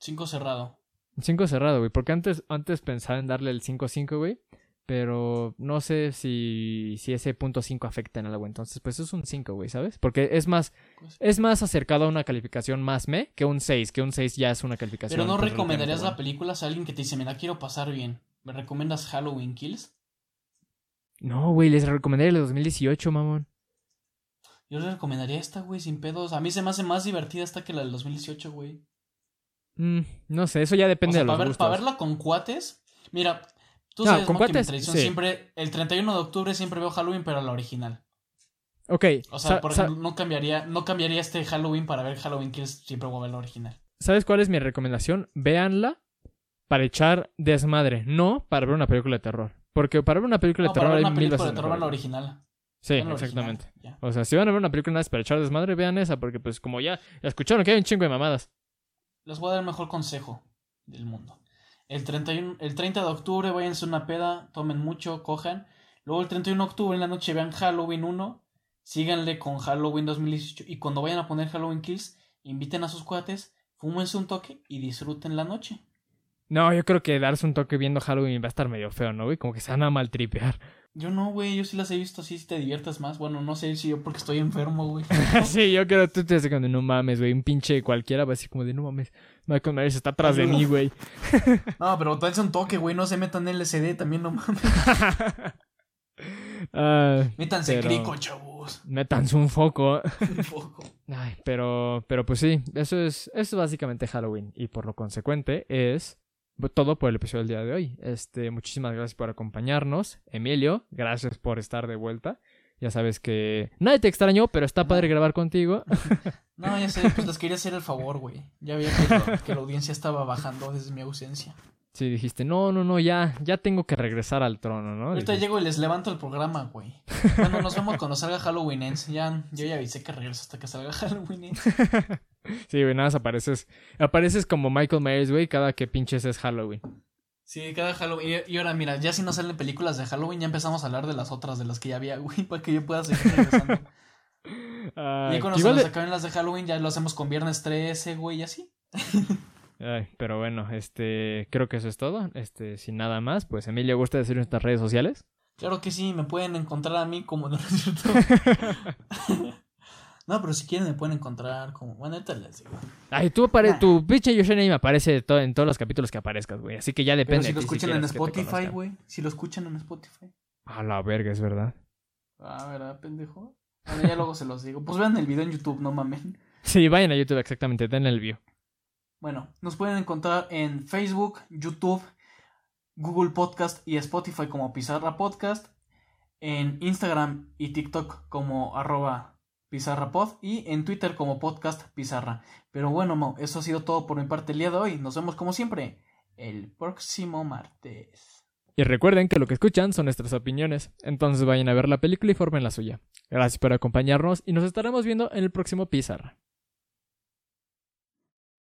Cinco cerrado. Un 5 cerrado, güey. Porque antes, antes pensaba en darle el 5-5, güey. Pero no sé si, si ese punto 5 afecta en algo. Entonces, pues es un 5, güey, ¿sabes? Porque es más, es más acercado a una calificación más me que un 6. Que un 6 ya es una calificación. Pero no recomendarías la película a alguien que te dice, mira, quiero pasar bien. ¿Me recomiendas Halloween Kills? No, güey, les recomendaría el de 2018, mamón. Yo le recomendaría esta, güey, sin pedos. A mí se me hace más divertida esta que la del 2018, güey. Mm, no sé, eso ya O depende sea, de los para, ver, para verla con cuates. Mira, tú No, sabes con ¿no? que mi cuates, tradición sí. siempre, el 31 de octubre siempre veo Halloween, pero la original. Ok, O sea, por ejemplo, no cambiaría, no cambiaría este Halloween para ver Halloween Kills, siempre voy a ver la original. ¿sabes cuál es mi recomendación? Véanla para echar desmadre, no para ver una película de terror. Porque para ver una película No, de para terror ver hay una mil película veces de terror en la mejores. original. Sí, Vean la original, exactamente. ya. O sea, si van a ver una película nada más para echar desmadre, vean esa, porque pues como ya escucharon que hay un chingo de mamadas. Les voy a dar el mejor consejo del mundo. El, 31, el 30 de octubre váyanse una peda, tomen mucho, cojan. Luego el 31 de octubre en la noche vean Halloween 1, síganle con Halloween 2018 y cuando vayan a poner Halloween Kills, inviten a sus cuates, fúmense un toque y disfruten la noche. No, yo creo que darse un toque viendo Halloween va a estar medio feo, ¿no, güey? Como que se van a maltripear. Yo no, güey, yo sí las he visto así, si te diviertes más. Bueno, no sé si yo porque estoy enfermo, güey. sí, yo creo que tú te haces de no mames, güey. Un pinche cualquiera va a decir como de no mames. Michael Myers está atrás de mí, güey. No, pero dense un toque, güey, no se metan LSD, también no mames. Ah, Métanse Pero- crico, chavos. métanse un foco. Un poco. Ay, pero, pero pues sí, eso es, eso es básicamente Halloween. Y por lo consecuente es todo por el episodio del día de hoy. Este, muchísimas gracias por acompañarnos. Emilio, gracias por estar de vuelta. Ya sabes que nadie te extrañó, pero está padre grabar contigo. No, ya sé, pues les quería hacer el favor, güey. Ya veía que, lo- que la audiencia estaba bajando desde mi ausencia. Sí, dijiste, no, no, no, ya, ya tengo que regresar al trono, ¿no? Ahorita Dijiste, llego y les levanto el programa, güey. Bueno, nos vemos cuando salga Halloween Ends. Ya, yo ya avisé que regreso hasta que salga Halloween Ends. Sí, güey, nada más apareces, apareces como Michael Myers, güey, cada que pinches es Halloween. Sí, cada Halloween. Y, y ahora, mira, ya si no salen películas de Halloween, ya empezamos a hablar de las otras, de las que ya había, güey, para que yo pueda seguir regresando. Ay, y cuando se nos de- acaben las de Halloween, ya lo hacemos con Viernes 13, güey, y así. Ay, pero bueno, este, creo que eso es todo. Este, sin nada más, pues Emilio, ¿gusta decir nuestras redes sociales? Claro que sí, me pueden encontrar a mí como... No es cierto. No, pero si quieren me pueden encontrar como... Bueno, ahorita les digo. Ay, tú apare tu pinche username aparece to- en todos los capítulos que aparezcas, güey. Así que ya Pero depende. si de lo escuchan en Spotify, güey. Si lo escuchan en Spotify. A la verga, es verdad. Ah, ¿verdad, pendejo? Bueno, ya luego se los digo. Pues vean el video en YouTube, no mamen. Sí, vayan a YouTube, exactamente, den el view. Bueno, nos pueden encontrar en Facebook, YouTube, Google Podcast y Spotify como Pizarra Podcast. En Instagram y TikTok como arroba pizarrapod. Y en Twitter como podcast pizarra. Pero bueno, Mau, eso ha sido todo por mi parte el día de hoy. Nos vemos como siempre el próximo martes. Y recuerden que lo que escuchan son nuestras opiniones, entonces vayan a ver la película y formen la suya. Gracias por acompañarnos y nos estaremos viendo en el próximo Pizarra.